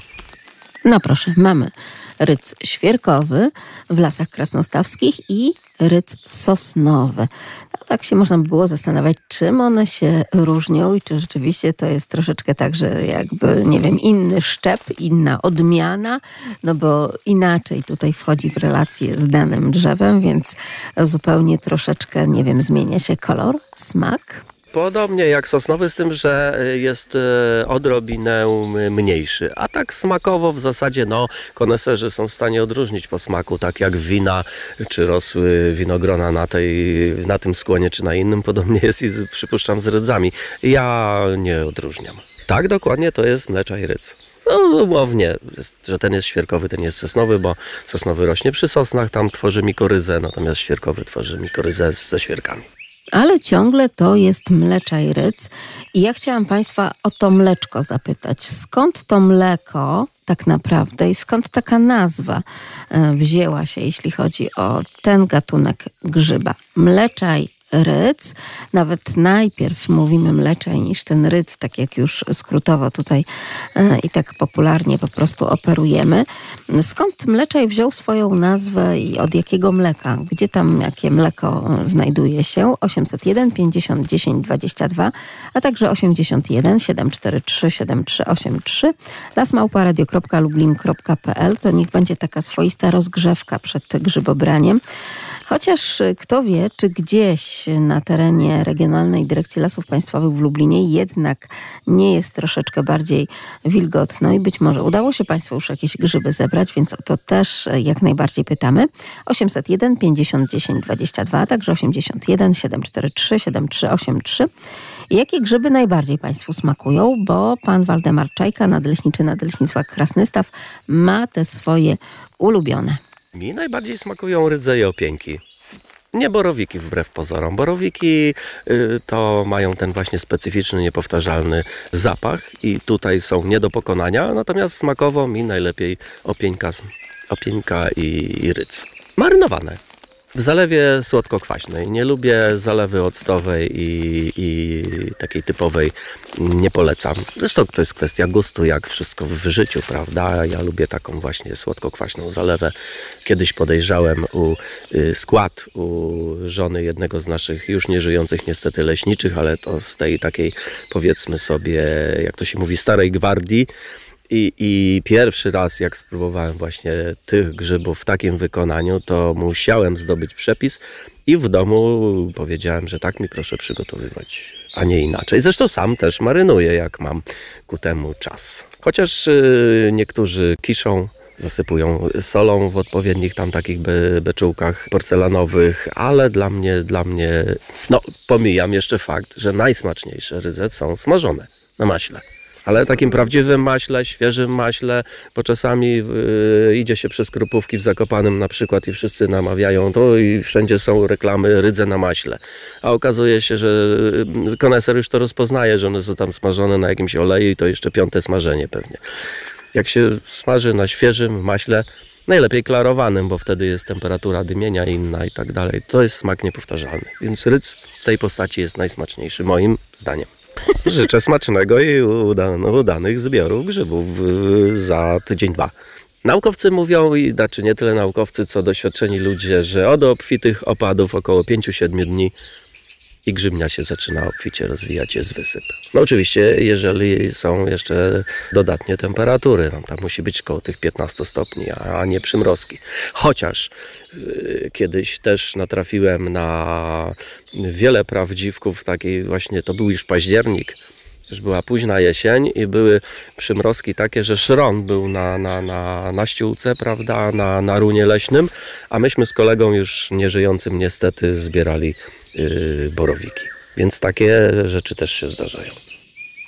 S3: No proszę, mamy ryc świerkowy w lasach krasnostawskich i ryc sosnowy. No, tak się można by było zastanawiać, czym one się różnią i czy rzeczywiście to jest troszeczkę tak, że jakby, nie wiem, inny szczep, inna odmiana, no bo inaczej tutaj wchodzi w relację z danym drzewem, więc zupełnie troszeczkę, nie wiem, zmienia się kolor, smak.
S4: Podobnie jak sosnowy, z tym, że jest e, odrobinę mniejszy. A tak smakowo w zasadzie, no, koneserzy są w stanie odróżnić po smaku, tak jak wina, czy rosły winogrona na, tej, na tym skłonie, czy na innym. Podobnie jest i z, przypuszczam z rydzami. Ja nie odróżniam. Tak, dokładnie to jest mlecza i rydz. No, umownie, że ten jest świerkowy, ten jest sosnowy, bo sosnowy rośnie przy sosnach, tam tworzy mikoryzę, natomiast świerkowy tworzy mikoryzę ze świerkami
S3: ale ciągle to jest mleczaj ryc. I ja chciałam Państwa o to mleczko zapytać. Skąd to mleko tak naprawdę i skąd taka nazwa e, wzięła się, jeśli chodzi o ten gatunek grzyba? Mleczaj ryc. Nawet najpierw mówimy mleczej niż ten ryc, tak jak już skrótowo tutaj e, i tak popularnie po prostu operujemy. Skąd mleczaj wziął swoją nazwę i od jakiego mleka? Gdzie tam jakie mleko znajduje się? 801 50 10 22, a także 81 743 7383 lasmałparadio.lublin.pl to niech będzie taka swoista rozgrzewka przed grzybobraniem. Chociaż y, kto wie, czy gdzieś na terenie Regionalnej Dyrekcji Lasów Państwowych w Lublinie jednak nie jest troszeczkę bardziej wilgotno i być może udało się Państwu już jakieś grzyby zebrać, więc o to też y, jak najbardziej pytamy. 801 50 10 22, także 81 743 7383. Jakie grzyby najbardziej Państwu smakują? Bo pan Waldemar Czajka, nadleśniczy Nadleśnictwa Krasnystaw, ma te swoje ulubione.
S4: Mi najbardziej smakują rydze i opięki. Nie borowiki wbrew pozorom. Borowiki y, to mają ten właśnie specyficzny, niepowtarzalny zapach i tutaj są nie do pokonania, natomiast smakowo mi najlepiej opieńka, opieńka i, i rydz. Marynowane. W zalewie słodko-kwaśnej. Nie lubię zalewy octowej i, i, takiej typowej. Nie polecam. Zresztą to jest kwestia gustu, jak wszystko w życiu, prawda? Ja lubię taką właśnie słodko-kwaśną zalewę. Kiedyś podejrzałem u y, skład u żony jednego z naszych już nieżyjących niestety leśniczych, ale to z tej takiej powiedzmy sobie, jak to się mówi, starej gwardii i, I pierwszy raz, jak spróbowałem właśnie tych grzybów w takim wykonaniu, to musiałem zdobyć przepis i w domu powiedziałem, że tak mi proszę przygotowywać, a nie inaczej. Zresztą sam też marynuję, jak mam ku temu czas. Chociaż yy, niektórzy kiszą, zasypują solą w odpowiednich tam takich be, beczułkach porcelanowych, ale dla mnie, dla mnie, no pomijam jeszcze fakt, że najsmaczniejsze ryze są smażone na maśle ale takim prawdziwym maśle, świeżym maśle, bo czasami yy, idzie się przez krupówki w Zakopanym na przykład i wszyscy namawiają to i wszędzie są reklamy rydze na maśle. A okazuje się, że y, koneser już to rozpoznaje, że one są tam smażone na jakimś oleju i to jeszcze piąte smażenie pewnie. Jak się smaży na świeżym maśle, najlepiej klarowanym, bo wtedy jest temperatura dymienia inna i tak dalej. To jest smak niepowtarzalny. Więc rydz w tej postaci jest najsmaczniejszy, moim zdaniem. Życzę smacznego i udanych zbiorów grzybów za tydzień, dwa. Naukowcy mówią, i znaczy nie tyle naukowcy, co doświadczeni ludzie, że od obfitych opadów około 5-7 dni i grzybnia się zaczyna obficie rozwijać, jest wysyp. No oczywiście, jeżeli są jeszcze dodatnie temperatury, no tam musi być koło tych 15 stopni, a nie przymrozki. Chociaż yy, kiedyś też natrafiłem na wiele prawdziwków, takiej właśnie, to był już październik, już była późna jesień i były przymrozki takie, że szron był na, na, na, na ściółce, prawda, na, na runie leśnym, a myśmy z kolegą już nieżyjącym niestety zbierali yy, borowiki. Więc takie rzeczy też się zdarzają.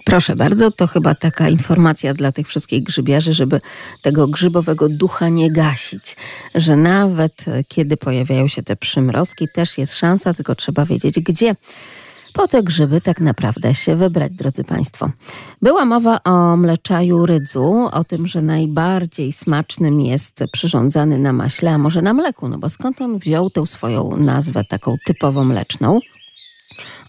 S3: Proszę bardzo, to chyba taka informacja dla tych wszystkich grzybiarzy, żeby tego grzybowego ducha nie gasić. Że nawet kiedy pojawiają się te przymrozki, też jest szansa, tylko trzeba wiedzieć gdzie. Po te grzyby tak naprawdę się wybrać, drodzy Państwo. Była mowa o mleczaju rydzu, o tym, że najbardziej smacznym jest przyrządzany na maśle, a może na mleku, no bo skąd on wziął tę swoją nazwę taką typowo mleczną?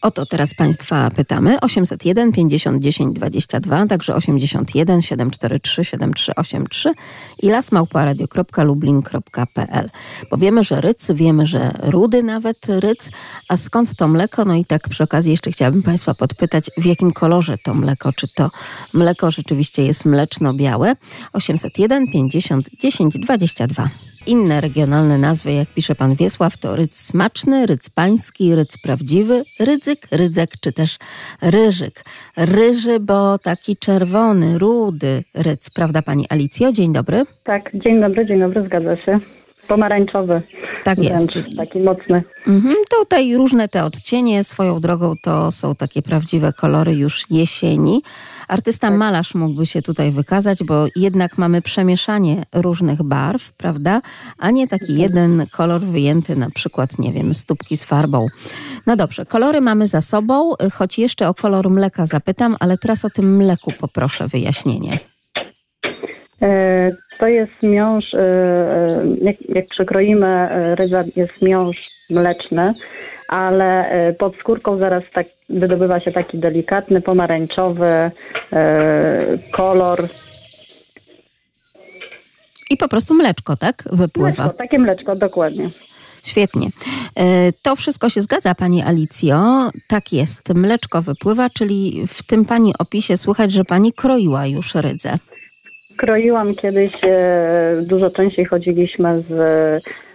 S3: O to teraz Państwa pytamy. 801 50 10 22, także 81 743 7383 i lasmałparadio.lublin.pl. Bo wiemy, że ryc, wiemy, że rudy nawet ryc, a skąd to mleko? No i tak przy okazji jeszcze chciałabym Państwa podpytać, w jakim kolorze to mleko? Czy to mleko rzeczywiście jest mleczno-białe? 801 50 10 22. Inne regionalne nazwy, jak pisze pan Wiesław, to rydz smaczny, rydz pański, rydz prawdziwy, rydzyk, rydzek czy też ryżyk. Ryży, bo taki czerwony, rudy rydz, prawda pani Alicjo? Dzień dobry.
S8: Tak, dzień dobry, dzień dobry, zgadza się. Pomarańczowy.
S3: Tak jest.
S8: Wręcz, taki mocny.
S3: Mhm, tutaj różne te odcienie, swoją drogą to są takie prawdziwe kolory już jesieni. Artysta malarz mógłby się tutaj wykazać, bo jednak mamy przemieszanie różnych barw, prawda? A nie taki jeden kolor wyjęty na przykład, nie wiem, stópki z farbą. No dobrze, kolory mamy za sobą, choć jeszcze o kolor mleka zapytam, ale teraz o tym mleku poproszę wyjaśnienie.
S8: E, To jest miąższ, e, e, jak, jak przekroimy rydza, jest miąższ mleczny, ale e, pod skórką zaraz tak wydobywa się taki delikatny, pomarańczowy e, kolor.
S3: I po prostu mleczko, tak? Wypływa.
S8: Mleczko, takie mleczko, dokładnie.
S3: Świetnie. E, To wszystko się zgadza, Pani Alicjo. Tak jest. Mleczko wypływa, czyli w tym Pani opisie słychać, że Pani kroiła już rydzę.
S8: Kroiłam kiedyś, dużo częściej chodziliśmy z,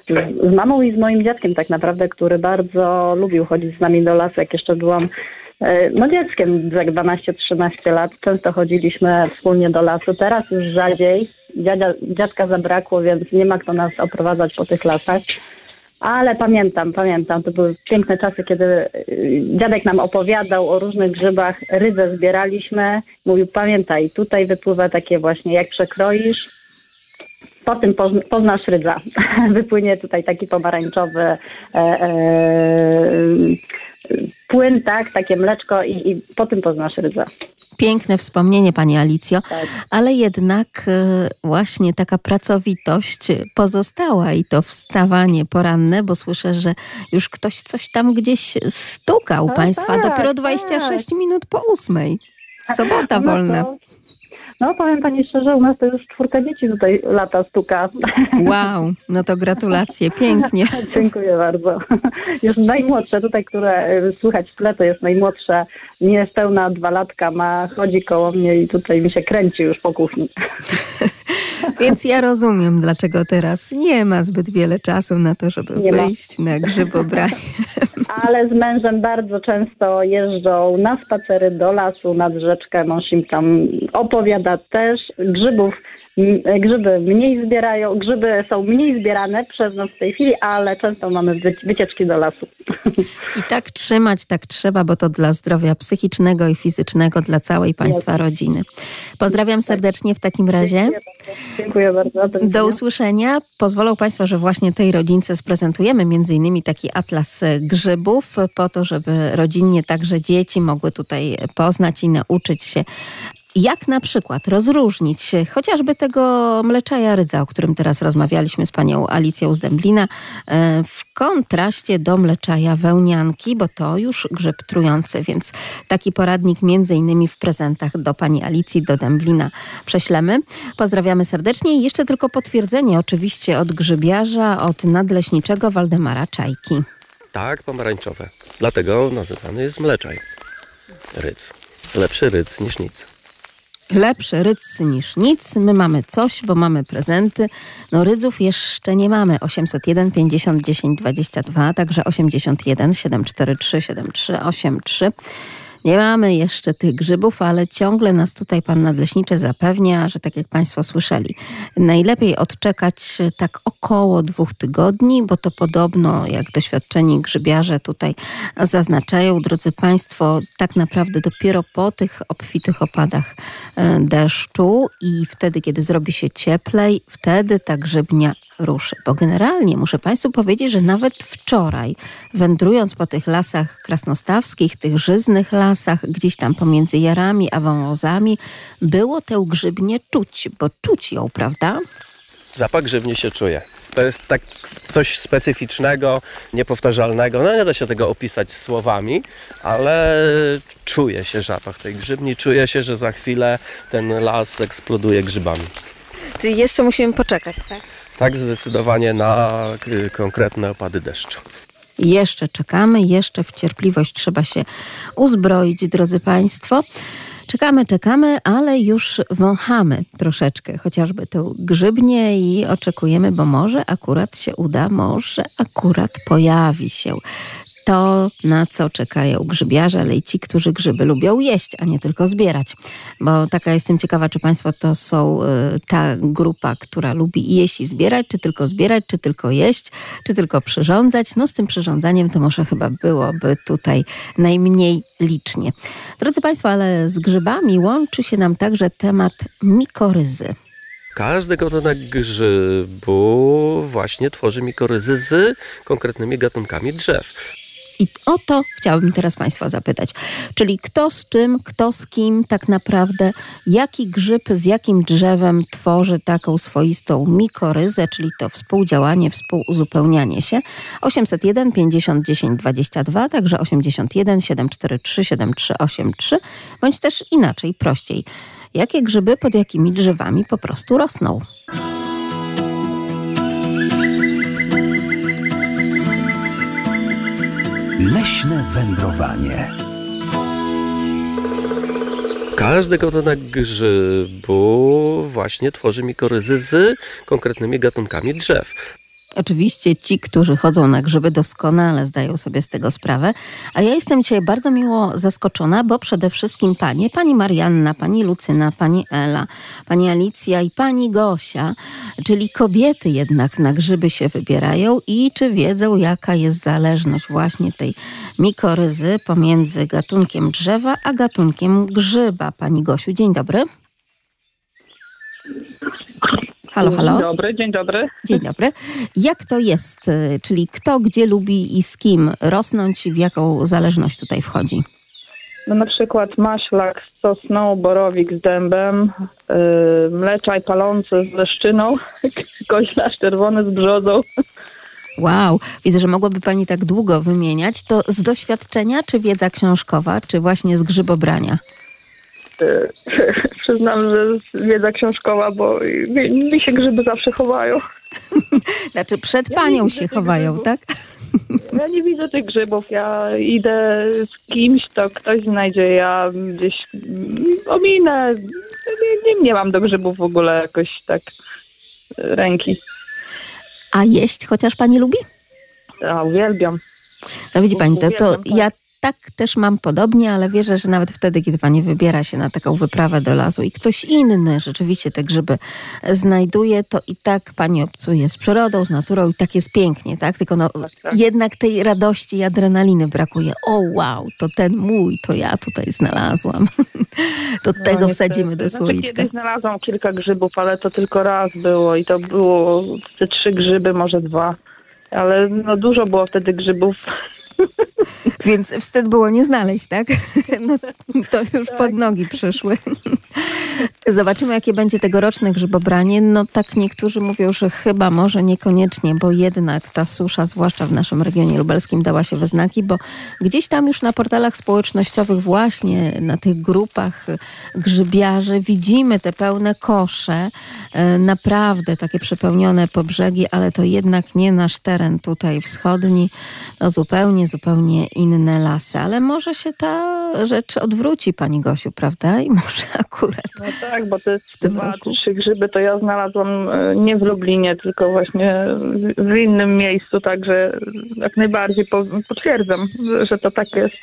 S8: z, z mamą i z moim dziadkiem tak naprawdę, który bardzo lubił chodzić z nami do lasu, jak jeszcze byłam e, no dzieckiem, jak 12-13 lat. Często chodziliśmy wspólnie do lasu. Teraz już rzadziej. Dziadzia, dziadka zabrakło, więc nie ma kto nas oprowadzać po tych lasach. Ale pamiętam, pamiętam, to były piękne czasy, kiedy y, dziadek nam opowiadał o różnych grzybach, rydzę zbieraliśmy. Mówił, pamiętaj, tutaj wypływa takie właśnie, jak przekroisz, po tym pozn- poznasz rydza. Wypłynie tutaj taki pomarańczowy e, e, płyn, tak, takie mleczko i, i po tym poznasz rydza.
S3: Piękne wspomnienie, Pani Alicjo,
S8: Tak.
S3: ale jednak e, właśnie taka pracowitość pozostała i to wstawanie poranne, bo słyszę, że już ktoś coś tam gdzieś stukał
S8: No
S3: Państwa.
S8: tak,
S3: Dopiero 26 minut po ósmej. Sobota
S8: No
S3: wolna.
S8: to- No powiem Pani szczerze, u nas to już czwórka dzieci tutaj lata stuka.
S3: Wow, no to gratulacje, pięknie.
S8: Dziękuję bardzo. Już najmłodsze tutaj, które y, słychać w tle, to jest najmłodsza, niespełna dwa latka ma, chodzi koło mnie i tutaj mi się kręci już po kuchni.
S3: Więc ja rozumiem, dlaczego teraz nie ma zbyt wiele czasu na to, żeby
S8: Nie ma.
S3: wyjść na grzybobranie.
S8: Ale z mężem bardzo często jeżdżą na spacery do lasu, nad rzeczkę. Mąż im tam opowiada też. Grzybów, grzyby mniej zbierają, grzyby są mniej zbierane przez nas w tej chwili, ale często mamy wyci- wycieczki do lasu.
S3: I tak trzymać, tak trzeba, bo to dla zdrowia psychicznego i fizycznego, dla całej Państwa rodziny. Pozdrawiam serdecznie w takim razie.
S8: Dziękuję bardzo. Do
S3: usłyszenia. Pozwolą Państwo, że właśnie tej rodzince sprezentujemy między innymi taki atlas e, grzybów, po to, żeby rodzinnie także dzieci mogły tutaj poznać i nauczyć się jak na przykład rozróżnić chociażby tego mleczaja rydza, o którym teraz rozmawialiśmy z panią Alicją z Dęblina, e, w kontraście do mleczaja wełnianki, bo to już grzyb trujący, więc taki poradnik między innymi w prezentach do pani Alicji, do Dęblina prześlemy. Pozdrawiamy serdecznie i jeszcze tylko potwierdzenie oczywiście od grzybiarza, od nadleśniczego Waldemara Czajki.
S4: Tak, pomarańczowe. Dlatego nazywany jest mleczaj. Ryc. Lepszy ryc niż nic.
S3: Lepszy rydz niż nic. My mamy coś, bo mamy prezenty. No rydzów jeszcze nie mamy. 801 50 10 22, także 81 743 7383. Nie mamy jeszcze tych grzybów, ale ciągle nas tutaj pan nadleśniczy zapewnia, że tak jak państwo słyszeli, najlepiej odczekać tak około dwóch tygodni, bo to podobno, jak doświadczeni grzybiarze tutaj zaznaczają, drodzy państwo, tak naprawdę dopiero po tych obfitych opadach e, deszczu i wtedy, kiedy zrobi się cieplej, wtedy ta grzybnia ruszy. Bo generalnie muszę Państwu powiedzieć, że nawet wczoraj, wędrując po tych lasach krasnostawskich, tych żyznych lasach, gdzieś tam pomiędzy jarami a wąwozami, było tę grzybnię czuć, bo czuć ją, prawda?
S4: Zapach grzybni się czuje. To jest tak coś specyficznego, niepowtarzalnego. No nie da się tego opisać słowami, ale czuje się zapach tej grzybni, czuje się, że za chwilę ten las eksploduje grzybami.
S3: Czyli jeszcze musimy poczekać, tak?
S4: Tak zdecydowanie na konkretne opady deszczu.
S3: Jeszcze czekamy, jeszcze w cierpliwość trzeba się uzbroić, drodzy Państwo. Czekamy, czekamy, ale już wąchamy troszeczkę, chociażby tę grzybnię i oczekujemy, bo może akurat się uda, może akurat pojawi się to, na co czekają grzybiarze, ale i ci, którzy grzyby lubią jeść, a nie tylko zbierać. Bo taka jestem ciekawa, czy Państwo to są y, ta grupa, która lubi jeść i zbierać, czy tylko zbierać, czy tylko jeść, czy tylko przyrządzać. No z tym przyrządzaniem to może chyba byłoby tutaj najmniej licznie. Drodzy Państwo, ale z grzybami łączy się nam także temat mikoryzy.
S4: Każdy gatunek grzybu właśnie tworzy mikoryzy z konkretnymi gatunkami drzew.
S3: I o to chciałabym teraz Państwa zapytać. Czyli kto z czym, kto z kim tak naprawdę, jaki grzyb z jakim drzewem tworzy taką swoistą mikoryzę, czyli to współdziałanie, współuzupełnianie się. 801 50 10 22, także 81 743 7383, bądź też inaczej, prościej. Jakie grzyby pod jakimi drzewami po prostu rosną?
S2: Leśne wędrowanie.
S4: Każdy gatunek grzybu właśnie tworzy mikoryzy z konkretnymi gatunkami drzew.
S3: Oczywiście ci, którzy chodzą na grzyby, doskonale zdają sobie z tego sprawę. A ja jestem dzisiaj bardzo miło zaskoczona, bo przede wszystkim panie, pani Marianna, pani Lucyna, pani Ela, pani Alicja i pani Gosia, czyli kobiety jednak na grzyby się wybierają i czy wiedzą, jaka jest zależność właśnie tej mikoryzy pomiędzy gatunkiem drzewa a gatunkiem grzyba. Pani Gosiu, dzień dobry. Halo, halo.
S9: Dzień dobry, dzień dobry.
S3: Dzień dobry. Jak to jest, y, czyli kto gdzie lubi i z kim rosnąć i w jaką zależność tutaj wchodzi?
S9: No na przykład maślak z sosną, borowik z dębem, yy, mleczaj palący z leszczyną, koźlarz czerwony z brzozą.
S3: Wow, widzę, że mogłaby Pani tak długo wymieniać. To z doświadczenia, czy wiedza książkowa, czy właśnie z grzybobrania?
S9: Przyznam, że wiedza książkowa, bo mi, się grzyby zawsze chowają.
S3: Znaczy przed Panią się chowają,
S9: grzybów.
S3: tak?
S9: Ja nie widzę tych grzybów. Ja idę z kimś, to ktoś znajdzie. Ja gdzieś mm, ominę. Nie, nie, nie mam do grzybów w ogóle jakoś tak ręki.
S3: A jeść chociaż Pani lubi?
S9: Ja uwielbiam.
S3: No widzi Pani, to, to
S9: tak.
S3: ja tak też mam podobnie, ale wierzę, że nawet wtedy, kiedy Pani wybiera się na taką wyprawę do lasu i ktoś inny rzeczywiście te grzyby znajduje, to i tak Pani obcuje z przyrodą, z naturą i tak jest pięknie, tak? Tylko no,
S9: tak.
S3: jednak tej radości i adrenaliny brakuje. O wow, to ten mój, to ja tutaj znalazłam. to
S9: No,
S3: tego wsadzimy do
S9: Znaczy,
S3: słoiczka.
S9: Kiedyś znalazłam kilka grzybów, ale to tylko raz było i to było te trzy grzyby, może dwa. Ale no dużo było wtedy grzybów.
S3: Więc wstyd było nie znaleźć, tak? No to już
S9: Tak.
S3: pod nogi przyszły. Zobaczymy, jakie będzie tegoroczne grzybobranie. No tak niektórzy mówią, że chyba może niekoniecznie, bo jednak ta susza, zwłaszcza w naszym regionie lubelskim, dała się we znaki, bo gdzieś tam już na portalach społecznościowych, właśnie na tych grupach grzybiarzy, widzimy te pełne kosze, e, naprawdę takie przepełnione po brzegi, ale to jednak nie nasz teren tutaj wschodni, no zupełnie, zupełnie inne lasy. Ale może się ta rzecz odwróci, Pani Gosiu, prawda? I może akurat
S9: No tak, bo te
S3: tym
S9: dwa,
S3: roku?
S9: trzy grzyby to ja znalazłam e, nie w Lublinie, tylko właśnie w- w innym miejscu, także jak najbardziej po, potwierdzam, że to tak jest.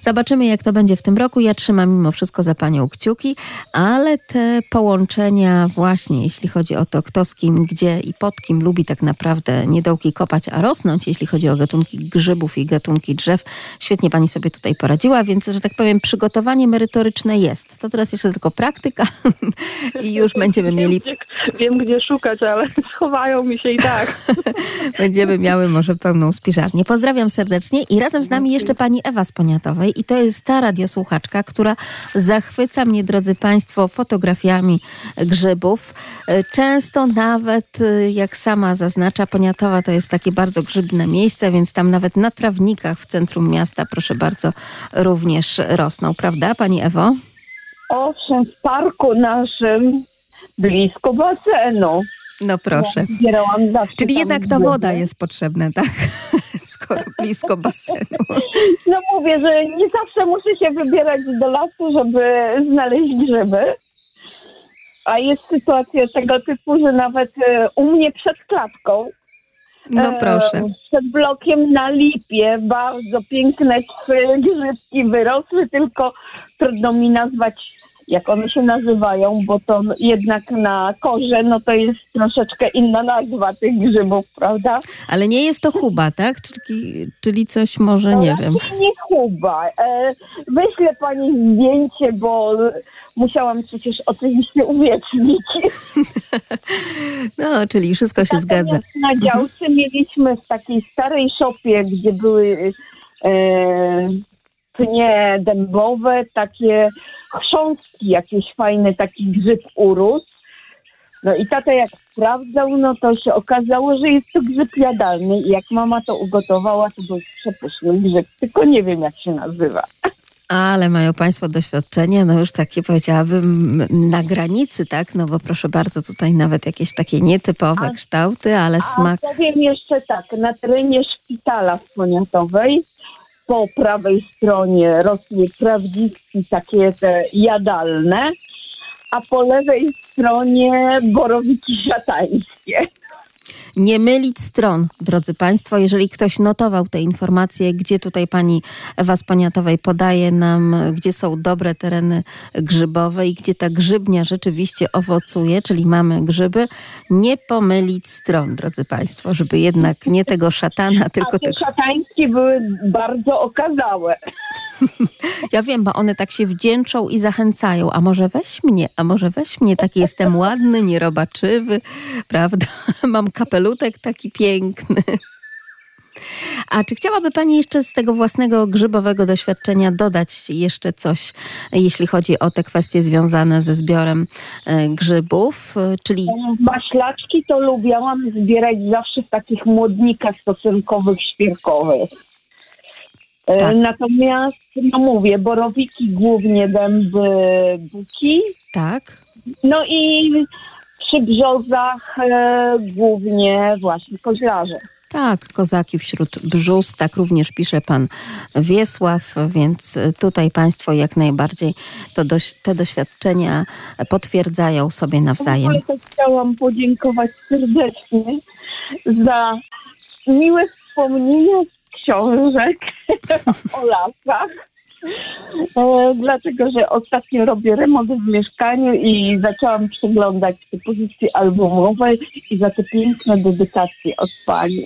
S3: Zobaczymy, jak to będzie w tym roku. Ja trzymam mimo wszystko za panią kciuki, ale te połączenia właśnie, jeśli chodzi o to, kto z kim, gdzie i pod kim lubi tak naprawdę nie dołki kopać, a rosnąć, jeśli chodzi o gatunki grzybów i gatunki drzew, świetnie pani sobie tutaj poradziła, więc, że tak powiem, przygotowanie merytoryczne jest. To teraz jeszcze tylko praktyka i już będziemy mieli...
S9: Wiem, gdzie, wiem, gdzie szukać, ale schowają mi się i tak.
S3: Będziemy miały może pełną spiżarnię. Pozdrawiam serdecznie i razem z nami jeszcze pani Ewa z Poniatowej i to jest ta radiosłuchaczka, która zachwyca mnie, drodzy państwo, fotografiami grzybów. Często nawet, jak sama zaznacza, Poniatowa to jest takie bardzo grzybne miejsce, więc tam nawet na trawnikach w centrum miasta, proszę bardzo, również rosną, prawda pani Ewo?
S10: Owszem, w parku naszym blisko basenu.
S3: No proszę.
S10: Ja
S3: Czyli jednak ta woda jest potrzebna, tak? Skoro blisko basenu.
S10: No mówię, że nie zawsze muszę się wybierać do lasu, żeby znaleźć grzyby. A jest sytuacja tego typu, że nawet e, u mnie przed klatką,
S3: No
S10: e,
S3: proszę.
S10: przed blokiem na lipie bardzo piękne grzybki wyrosły, tylko trudno mi nazwać jak one się nazywają, bo to jednak na korze, no to jest troszeczkę inna nazwa tych grzybów, prawda?
S3: Ale nie jest to chuba, tak? Czyli, czyli coś może,
S10: No
S3: nie wiem.
S10: Nie chuba. E, wyślę pani zdjęcie, bo musiałam przecież oczywiście uwiecznić.
S3: No, czyli wszystko się zgadza.
S10: Natomiast Na działce mieliśmy w takiej starej szopie, gdzie były e, pnie dębowe, takie chrząstki, jakieś fajne, taki grzyb urósł. No i tata jak sprawdzał, no to się okazało, że jest to grzyb jadalny i jak mama to ugotowała, to był przepyszny grzyb, tylko nie wiem jak się nazywa.
S3: Ale mają Państwo doświadczenie, no już takie powiedziałabym na granicy, tak? No bo proszę bardzo, tutaj nawet jakieś takie nietypowe
S10: A-
S3: kształty, ale
S10: A
S3: smak.
S10: powiem jeszcze tak, na terenie szpitala w Poniatowej po prawej stronie rosły prawdziwki takie te jadalne, a po lewej stronie borowiki szatańskie.
S3: Nie mylić stron, drodzy Państwo. Jeżeli ktoś notował te informacje, gdzie tutaj pani Ewa z Poniatowej podaje nam, gdzie są dobre tereny grzybowe i gdzie ta grzybnia rzeczywiście owocuje, czyli mamy grzyby, nie pomylić stron, drodzy Państwo, żeby jednak nie tego szatana,
S10: A
S3: tylko
S10: te
S3: tego...
S10: szatańskie były bardzo okazałe.
S3: Ja wiem, bo one tak się wdzięczą i zachęcają. A może weź mnie, a może weź mnie, taki jestem ładny, nierobaczywy, prawda? Mam kapelutek taki piękny. A czy chciałaby Pani jeszcze z tego własnego grzybowego doświadczenia dodać jeszcze coś, jeśli chodzi o te kwestie związane ze zbiorem e, grzybów? E, Czyli
S10: Maślaczki to lubiałam zbierać zawsze w takich młodnikach stosunkowych świerkowych. E,
S3: Tak.
S10: Natomiast, no mówię, borowiki głównie dęby buki,
S3: tak?
S10: no i przy brzozach e, głównie właśnie koźlarze.
S3: Tak, kozaki wśród brzus, tak również pisze pan Wiesław, więc tutaj państwo jak najbardziej to doś- te doświadczenia potwierdzają sobie nawzajem.
S10: Ale chciałam podziękować serdecznie za miłe wspomnienia z książek o lasach. E, dlatego, że ostatnio robię remont w mieszkaniu i zaczęłam przeglądać te pozycje albumowe i za te piękne dedykacje od Pani.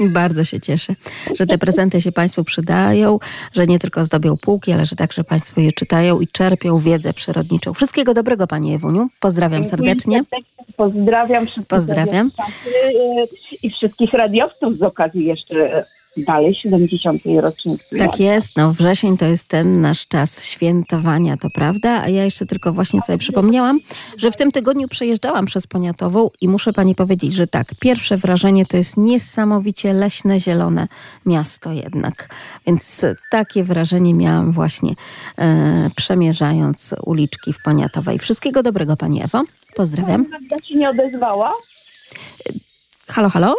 S3: Bardzo się cieszę, że te prezenty się Państwu przydają, że nie tylko zdobią półki, ale że także Państwo je czytają i czerpią wiedzę przyrodniczą. Wszystkiego dobrego Pani Ewuniu. Pozdrawiam serdecznie.
S10: Pozdrawiam wszystkich
S3: Pozdrawiam.
S10: e, i wszystkich radiowców z okazji jeszcze dalej 70. rocznicy.
S3: Tak jest, no wrzesień to jest ten nasz czas świętowania, to prawda? A ja jeszcze tylko właśnie sobie przypomniałam, że w tym tygodniu przejeżdżałam przez Poniatową i muszę pani powiedzieć, że tak, pierwsze wrażenie to jest niesamowicie leśne, zielone miasto jednak. Więc takie wrażenie miałam właśnie e, przemierzając uliczki w Poniatowej. Wszystkiego dobrego pani Ewo. Pozdrawiam.
S10: Magda się nie odezwała?
S3: Halo, halo?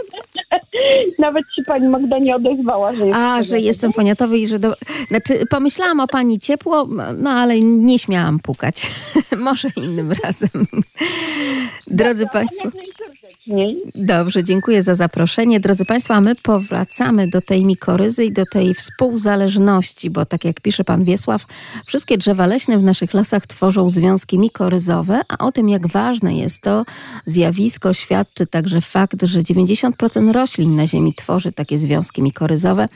S10: Nawet się pani Magda nie odezwała, że
S3: A, że jestem Poniatowy i że... Do... Znaczy, pomyślałam o pani ciepło, no ale nie śmiałam pukać. Może innym razem. Drodzy Państwo. Dobrze, dziękuję za zaproszenie. Drodzy Państwo, a my powracamy do tej mikoryzy i do tej współzależności, bo tak jak pisze Pan Wiesław, wszystkie drzewa leśne w naszych lasach tworzą związki mikoryzowe, a o tym, jak ważne jest to zjawisko, świadczy także fakt, że 90% roślin na Ziemi tworzy takie związki mikoryzowe,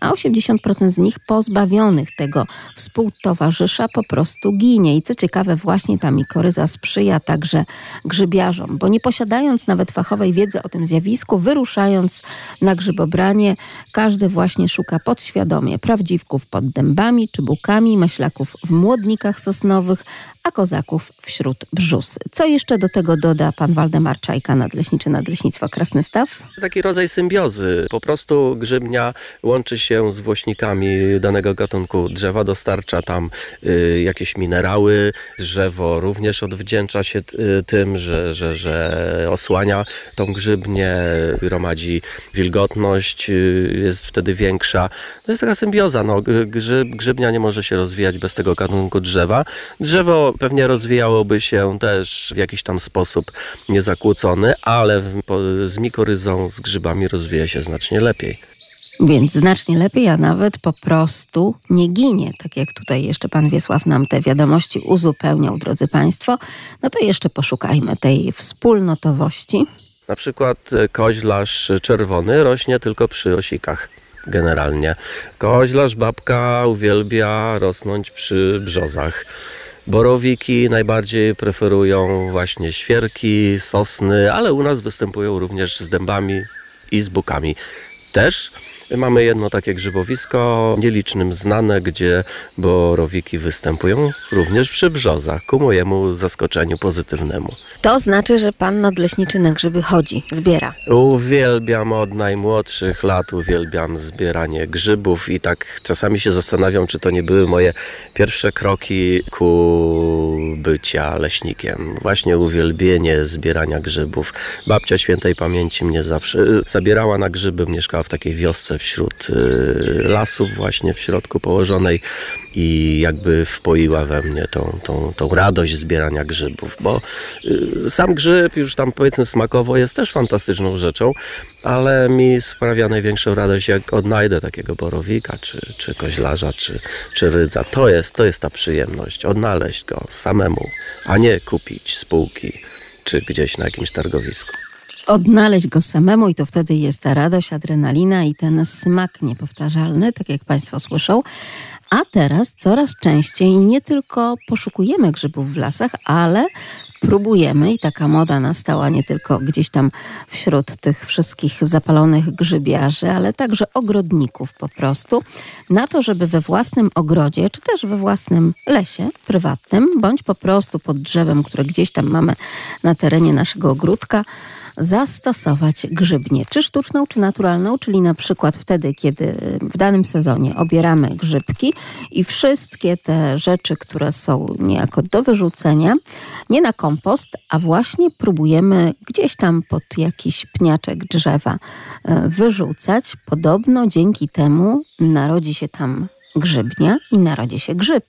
S3: a 80% z nich pozbawionych tego współtowarzysza po prostu ginie. I co ciekawe, właśnie ta mikoryza sprzyja także grzybiarzom, bo nie posiadając nawet fachowej wiedzy o tym zjawisku, wyruszając na grzybobranie, każdy właśnie szuka podświadomie prawdziwków pod dębami czy bukami, maślaków w młodnikach sosnowych, a kozaków wśród brzusy. Co jeszcze do tego doda pan Waldemar Czajka, nadleśniczy Nadleśnictwa Krasny Staw?
S4: Taki rodzaj symbiozy. Po prostu grzybnia łączy się z włośnikami danego gatunku drzewa, dostarcza tam y, jakieś minerały. Drzewo również odwdzięcza się y, tym, że, że, że osłania tą grzybnię, gromadzi wilgotność, y, jest wtedy większa. To jest taka symbioza. No, grzyb, grzybnia nie może się rozwijać bez tego gatunku drzewa. Drzewo pewnie rozwijałoby się też w jakiś tam sposób niezakłócony, ale z mikoryzą, z grzybami rozwija się znacznie lepiej.
S3: Więc znacznie lepiej, a nawet po prostu nie ginie. Tak jak tutaj jeszcze pan Wiesław nam te wiadomości uzupełniał, drodzy państwo, no to jeszcze poszukajmy tej wspólnotowości.
S4: Na przykład koźlarz czerwony rośnie tylko przy osikach generalnie. Koźlarz babka uwielbia rosnąć przy brzozach. Borowiki najbardziej preferują właśnie świerki, sosny, ale u nas występują również z dębami i z bukami. Też Mamy jedno takie grzybowisko, nielicznym znane, gdzie borowiki występują również przy brzozach, ku mojemu zaskoczeniu pozytywnemu.
S3: To znaczy, że pan nadleśniczy na grzyby chodzi, zbiera.
S4: Uwielbiam od najmłodszych lat, uwielbiam zbieranie grzybów i tak czasami się zastanawiam, czy to nie były moje pierwsze kroki ku bycia leśnikiem. Właśnie uwielbienie zbierania grzybów. Babcia świętej pamięci mnie zawsze zabierała na grzyby, mieszkała w takiej wiosce wśród y, lasów właśnie w środku położonej i jakby wpoiła we mnie tą, tą, tą radość zbierania grzybów, bo y, sam grzyb już tam powiedzmy smakowo jest też fantastyczną rzeczą, ale mi sprawia największą radość jak odnajdę takiego borowika, czy, czy koźlarza, czy, czy rydza. To jest, to jest ta przyjemność, odnaleźć go samemu, a nie kupić spółki czy gdzieś na jakimś targowisku
S3: odnaleźć go samemu i to wtedy jest ta radość, adrenalina i ten smak niepowtarzalny, tak jak Państwo słyszą. A teraz coraz częściej nie tylko poszukujemy grzybów w lasach, ale próbujemy i taka moda nastała nie tylko gdzieś tam wśród tych wszystkich zapalonych grzybiarzy, ale także ogrodników po prostu, na to, żeby we własnym ogrodzie, czy też we własnym lesie prywatnym, bądź po prostu pod drzewem, które gdzieś tam mamy na terenie naszego ogródka, zastosować grzybnię, czy sztuczną, czy naturalną, czyli na przykład wtedy, kiedy w danym sezonie obieramy grzybki i wszystkie te rzeczy, które są niejako do wyrzucenia, nie na kompost, a właśnie próbujemy gdzieś tam pod jakiś pniaczek drzewa e, wyrzucać. Podobno dzięki temu narodzi się tam grzybnia i narodzi się grzyb.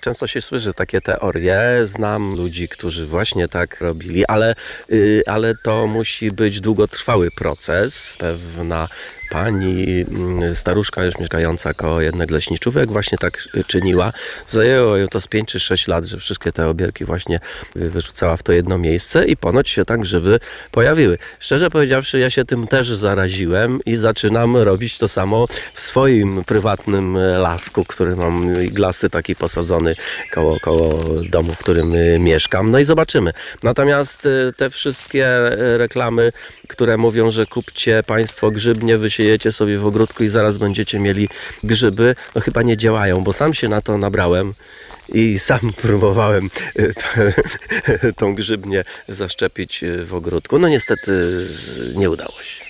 S4: Często się słyszy takie teorie. Znam ludzi, którzy właśnie tak robili, ale, yy, ale to musi być długotrwały proces. Pewna pani mm, staruszka już mieszkająca koło jednego leśniczówek właśnie tak czyniła. Zajęło ją to z 5 czy 6 lat, że wszystkie te obierki właśnie wyrzucała w to jedno miejsce i ponoć się tak grzyby pojawiły. Szczerze powiedziawszy, ja się tym też zaraziłem i zaczynam robić to samo w swoim prywatnym lasku, który mam glasy taki posadzony koło, koło domu, w którym mieszkam. No i zobaczymy. Natomiast y, te wszystkie reklamy, które mówią, że kupcie Państwo grzybnie, wy siejecie sobie w ogródku i zaraz będziecie mieli grzyby, no chyba nie działają, bo sam się na to nabrałem i sam próbowałem e, tą grzybnię zaszczepić e, w ogródku. No niestety nie udało się.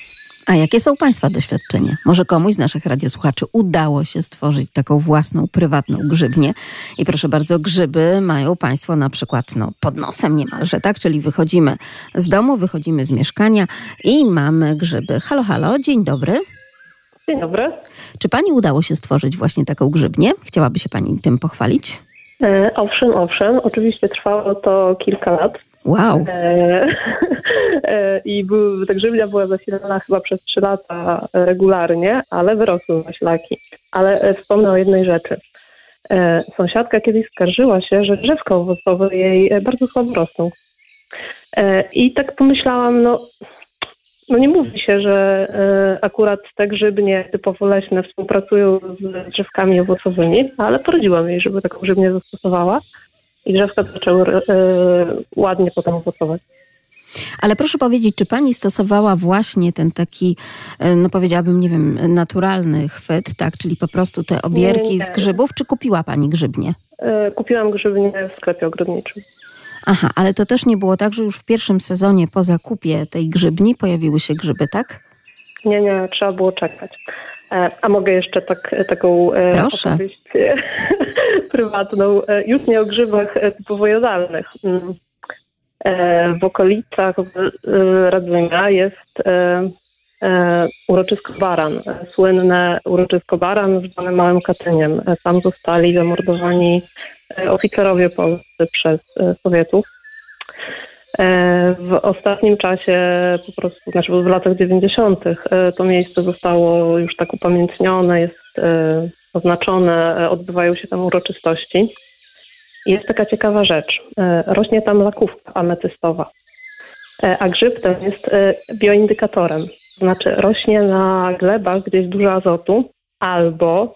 S3: A jakie są Państwa doświadczenia? Może komuś z naszych radiosłuchaczy udało się stworzyć taką własną, prywatną grzybnię? I proszę bardzo, grzyby mają Państwo na przykład no, pod nosem niemalże, tak? Czyli wychodzimy z domu, wychodzimy z mieszkania i mamy grzyby. Halo, halo, dzień dobry.
S11: Dzień dobry.
S3: Czy Pani udało się stworzyć właśnie taką grzybnię? Chciałaby się Pani tym pochwalić?
S11: E, owszem, owszem. Oczywiście trwało to kilka lat.
S3: Wow.
S11: E, e, I był, ta grzybnia była zasilana chyba przez trzy lata regularnie, ale wyrosły maślaki. Ale e, wspomnę o jednej rzeczy. E, sąsiadka kiedyś skarżyła się, że drzewka owocowe jej e, bardzo słabo rosną. I tak pomyślałam, no, no nie mówi się, że e, akurat te grzybnie typowo leśne współpracują z drzewkami owocowymi, ale poradziłam jej, żeby taką grzybnię zastosowała i drzewka zaczęły e, ładnie potem owocować.
S3: Ale proszę powiedzieć, czy pani stosowała właśnie ten taki, e, no powiedziałabym, nie wiem, naturalny chwyt, tak? Czyli po prostu te obierki
S11: Nie, nie.
S3: z grzybów, czy kupiła pani grzybnie?
S11: Kupiłam grzybnię w sklepie ogrodniczym.
S3: Aha, ale to też nie było tak, że już w pierwszym sezonie po zakupie tej grzybni pojawiły się grzyby, tak?
S11: Nie, nie, trzeba było czekać. E, A mogę jeszcze tak, taką e,
S3: Proszę.
S11: opowieść prywatną, e, już nie o grzybach typowo jadalnych. Mm. W okolicach Radzynia jest uroczysko Baran, słynne uroczysko Baran zwane Małym Katyniem. Tam zostali zamordowani oficerowie polscy przez e, Sowietów. E, W ostatnim czasie, po prostu, znaczy w latach 90., e, to miejsce zostało już tak upamiętnione, jest e, oznaczone, e, odbywają się tam uroczystości. Jest taka ciekawa rzecz. E, Rośnie tam lakówka ametystowa, E, a grzyb ten jest e, bioindykatorem. To znaczy rośnie na glebach, gdzie jest dużo azotu, albo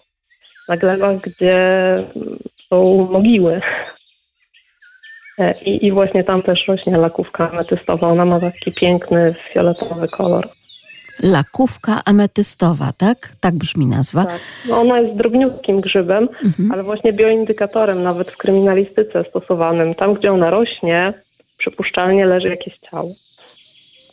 S11: na glebach, gdzie są mogiły. E, I, I właśnie tam też rośnie lakówka ametystowa. Ona ma taki piękny fioletowy kolor.
S3: Lakówka ametystowa, tak? Tak brzmi nazwa.
S11: Tak. No ona jest drobniutkim grzybem, ale właśnie bioindykatorem nawet w kryminalistyce stosowanym. Tam, gdzie ona rośnie, przypuszczalnie leży jakieś ciało.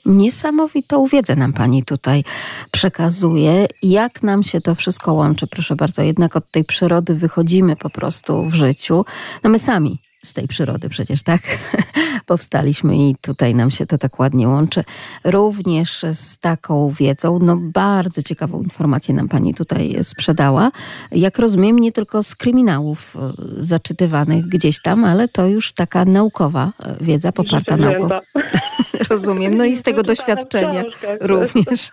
S3: Niesamowitą wiedzę nam pani tutaj przekazuje. Jak nam się to wszystko łączy? Proszę bardzo, jednak od tej przyrody wychodzimy po prostu w życiu. No my sami z tej przyrody przecież, tak? Powstaliśmy i tutaj nam się to tak ładnie łączy. Również z taką wiedzą, no bardzo ciekawą informację nam pani tutaj sprzedała. Jak rozumiem, nie tylko z kryminałów e, zaczytywanych gdzieś tam, ale to już taka naukowa e, wiedza poparta nauką. Rozumiem. No i z tego doświadczenia również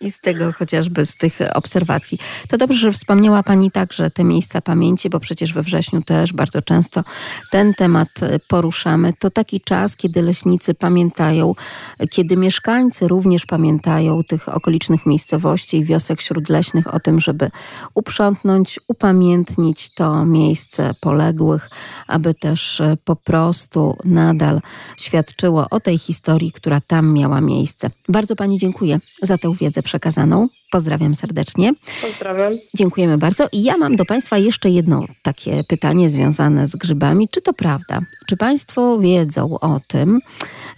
S3: i z tego chociażby z tych obserwacji. To dobrze, że wspomniała Pani także te miejsca pamięci, bo przecież we wrześniu też bardzo często ten temat e, poruszamy. To taki czas, kiedy leśnicy pamiętają, kiedy mieszkańcy również pamiętają tych okolicznych miejscowości i wiosek śródleśnych o tym, żeby uprzątnąć, upamiętnić to miejsce poległych, aby też e, po prostu nadal świadczyło o tej historii, która tam miała miejsce. Bardzo Pani dziękuję za tę wiedzę przekazaną. Pozdrawiam serdecznie.
S11: Pozdrawiam.
S3: Dziękujemy bardzo. I ja mam do Państwa jeszcze jedno takie pytanie związane z grzybami. Czy to prawda? Czy Państwo wiedzą o tym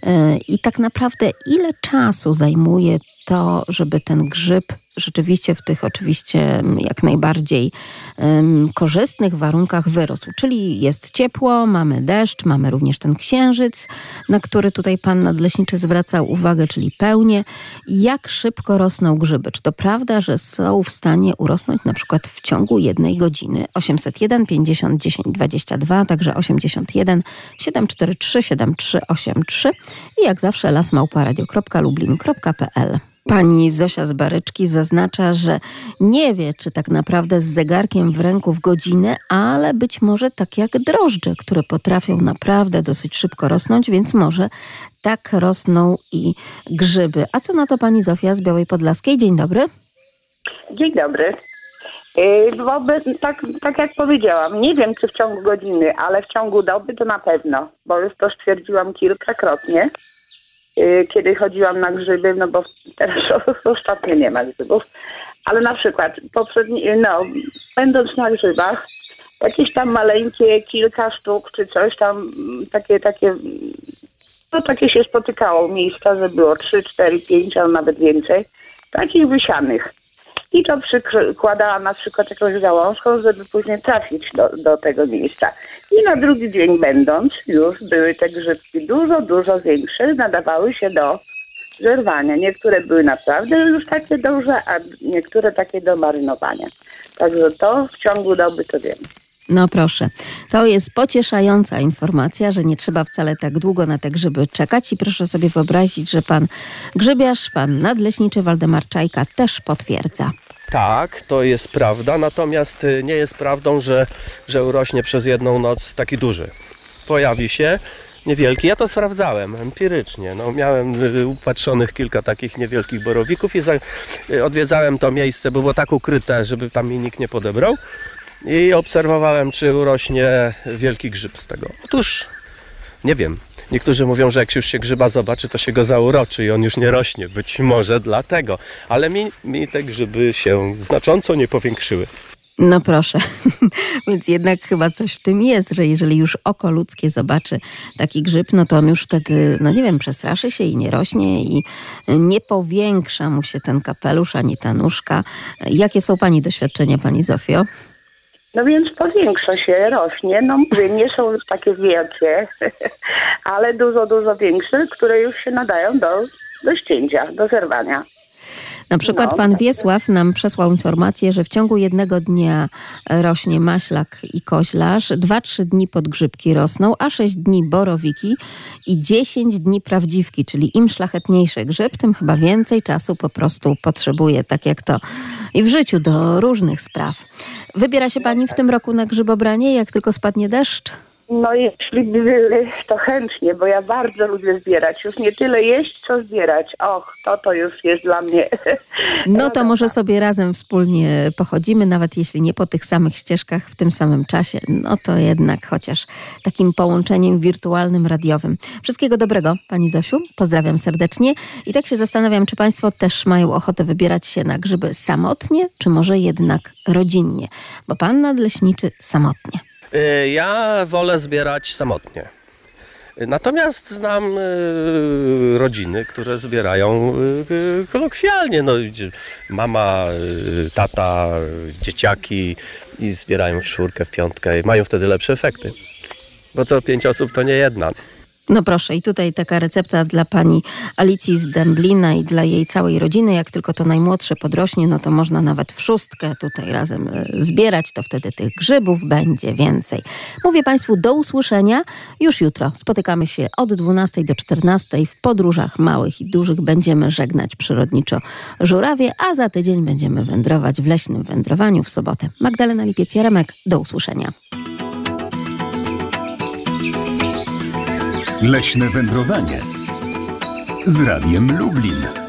S3: yy, i tak naprawdę ile czasu zajmuje to, żeby ten grzyb rzeczywiście w tych oczywiście mm, jak najbardziej em, korzystnych warunkach wyrósł. Czyli jest ciepło, mamy deszcz, mamy również ten księżyc, na który tutaj pan nadleśniczy zwracał uwagę, czyli pełnię. Jak szybko rosną grzyby? Czy to prawda, że są w stanie urosnąć na przykład w ciągu jednej godziny? 801 50 10 22, także 81 743 7383 i jak zawsze lasmałparadio.lublin.pl Pani Zosia z Baryczki zaznacza, że nie wie, czy tak naprawdę z zegarkiem w ręku w godzinę, ale być może tak jak drożdże, które potrafią naprawdę dosyć szybko rosnąć, więc może tak rosną i grzyby. A co na to pani Zofia z Białej Podlaskiej? Dzień dobry.
S5: Dzień dobry. Yy, Wobec, tak, tak jak powiedziałam, nie wiem czy w ciągu godziny, ale w ciągu doby to na pewno, bo już to stwierdziłam kilkakrotnie, kiedy chodziłam na grzyby, no bo teraz ostatnio nie ma grzybów, ale na przykład poprzedni, no, będąc na grzybach, jakieś tam maleńkie, kilka sztuk czy coś tam, mm, takie, takie, no takie się spotykało miejsca, że było 3, 4, 5, albo nawet więcej, takich wysianych. I to przykładała na przykład jakąś gałązką, żeby później trafić do, do tego miejsca. I na drugi dzień będąc, już były te grzybki dużo, dużo większe, nadawały się do zerwania. Niektóre były naprawdę już takie duże, a niektóre takie do marynowania. Także to w ciągu doby to wiem.
S3: No proszę, to jest pocieszająca informacja, że nie trzeba wcale tak długo na te grzyby czekać i proszę sobie wyobrazić, że pan grzybiarz, pan nadleśniczy Waldemar Czajka też potwierdza.
S4: Tak, to jest prawda, natomiast y, nie jest prawdą, że, że urośnie przez jedną noc taki duży. Pojawi się niewielki. Ja to sprawdzałem empirycznie. No, miałem y, upatrzonych kilka takich niewielkich borowików i za, y, odwiedzałem to miejsce, było tak ukryte, żeby tam mi nikt nie podebrał. I obserwowałem, czy urośnie wielki grzyb z tego. Otóż nie wiem. Niektórzy mówią, że jak już się grzyba zobaczy, to się go zauroczy i on już nie rośnie. Być może dlatego. Ale mi, mi te grzyby się znacząco nie powiększyły.
S3: No proszę, więc jednak chyba coś w tym jest, że jeżeli już oko ludzkie zobaczy taki grzyb, no to on już wtedy, no nie wiem, przestraszy się i nie rośnie i nie powiększa mu się ten kapelusz ani ta nóżka. Jakie są Pani doświadczenia, Pani Zofio?
S10: No więc powiększa się, rośnie. No mówię, nie są już takie wielkie, ale dużo, dużo większe, które już się nadają do, do ścięcia, do zerwania.
S3: Na przykład
S10: No,
S3: pan
S10: tak.
S3: Wiesław nam przesłał informację, że w ciągu jednego dnia rośnie maślak i koźlarz, 2-3 dni podgrzybki rosną, a 6 dni borowiki i 10 dni prawdziwki, czyli im szlachetniejszy grzyb, tym chyba więcej czasu po prostu potrzebuje, tak jak to i w życiu do różnych spraw. Wybiera się pani w tym roku na grzybobranie, jak tylko spadnie deszcz?
S10: No jeśli by, to chętnie, bo ja bardzo lubię zbierać. Już nie tyle jeść, co zbierać. Och, to to już jest dla mnie.
S3: No to może sobie razem wspólnie pochodzimy, nawet jeśli nie po tych samych ścieżkach w tym samym czasie. No to jednak chociaż takim połączeniem wirtualnym, radiowym. Wszystkiego dobrego, Pani Zosiu. Pozdrawiam serdecznie. I tak się zastanawiam, czy Państwo też mają ochotę wybierać się na grzyby samotnie, czy może jednak rodzinnie? Bo Pan nadleśniczy samotnie.
S4: Y, Ja wolę zbierać samotnie. Natomiast znam y, rodziny, które zbierają y, kolokwialnie. No, mama, tata, dzieciaki i zbierają w czwórkę, w piątkę mają wtedy lepsze efekty. Bo co pięć osób to nie jedna.
S3: No proszę, i tutaj taka recepta dla pani Alicji z Dęblina i dla jej całej rodziny. Jak tylko to najmłodsze podrośnie, no to można nawet w szóstkę tutaj razem e, zbierać, to wtedy tych grzybów będzie więcej. Mówię Państwu do usłyszenia już jutro. Spotykamy się od 12 do 14 w podróżach małych i dużych. Będziemy żegnać przyrodniczo żurawie, a za tydzień będziemy wędrować w leśnym wędrowaniu w sobotę. Magdalena Lipiec-Jaremek, do usłyszenia.
S2: Leśne wędrowanie z Radiem Lublin.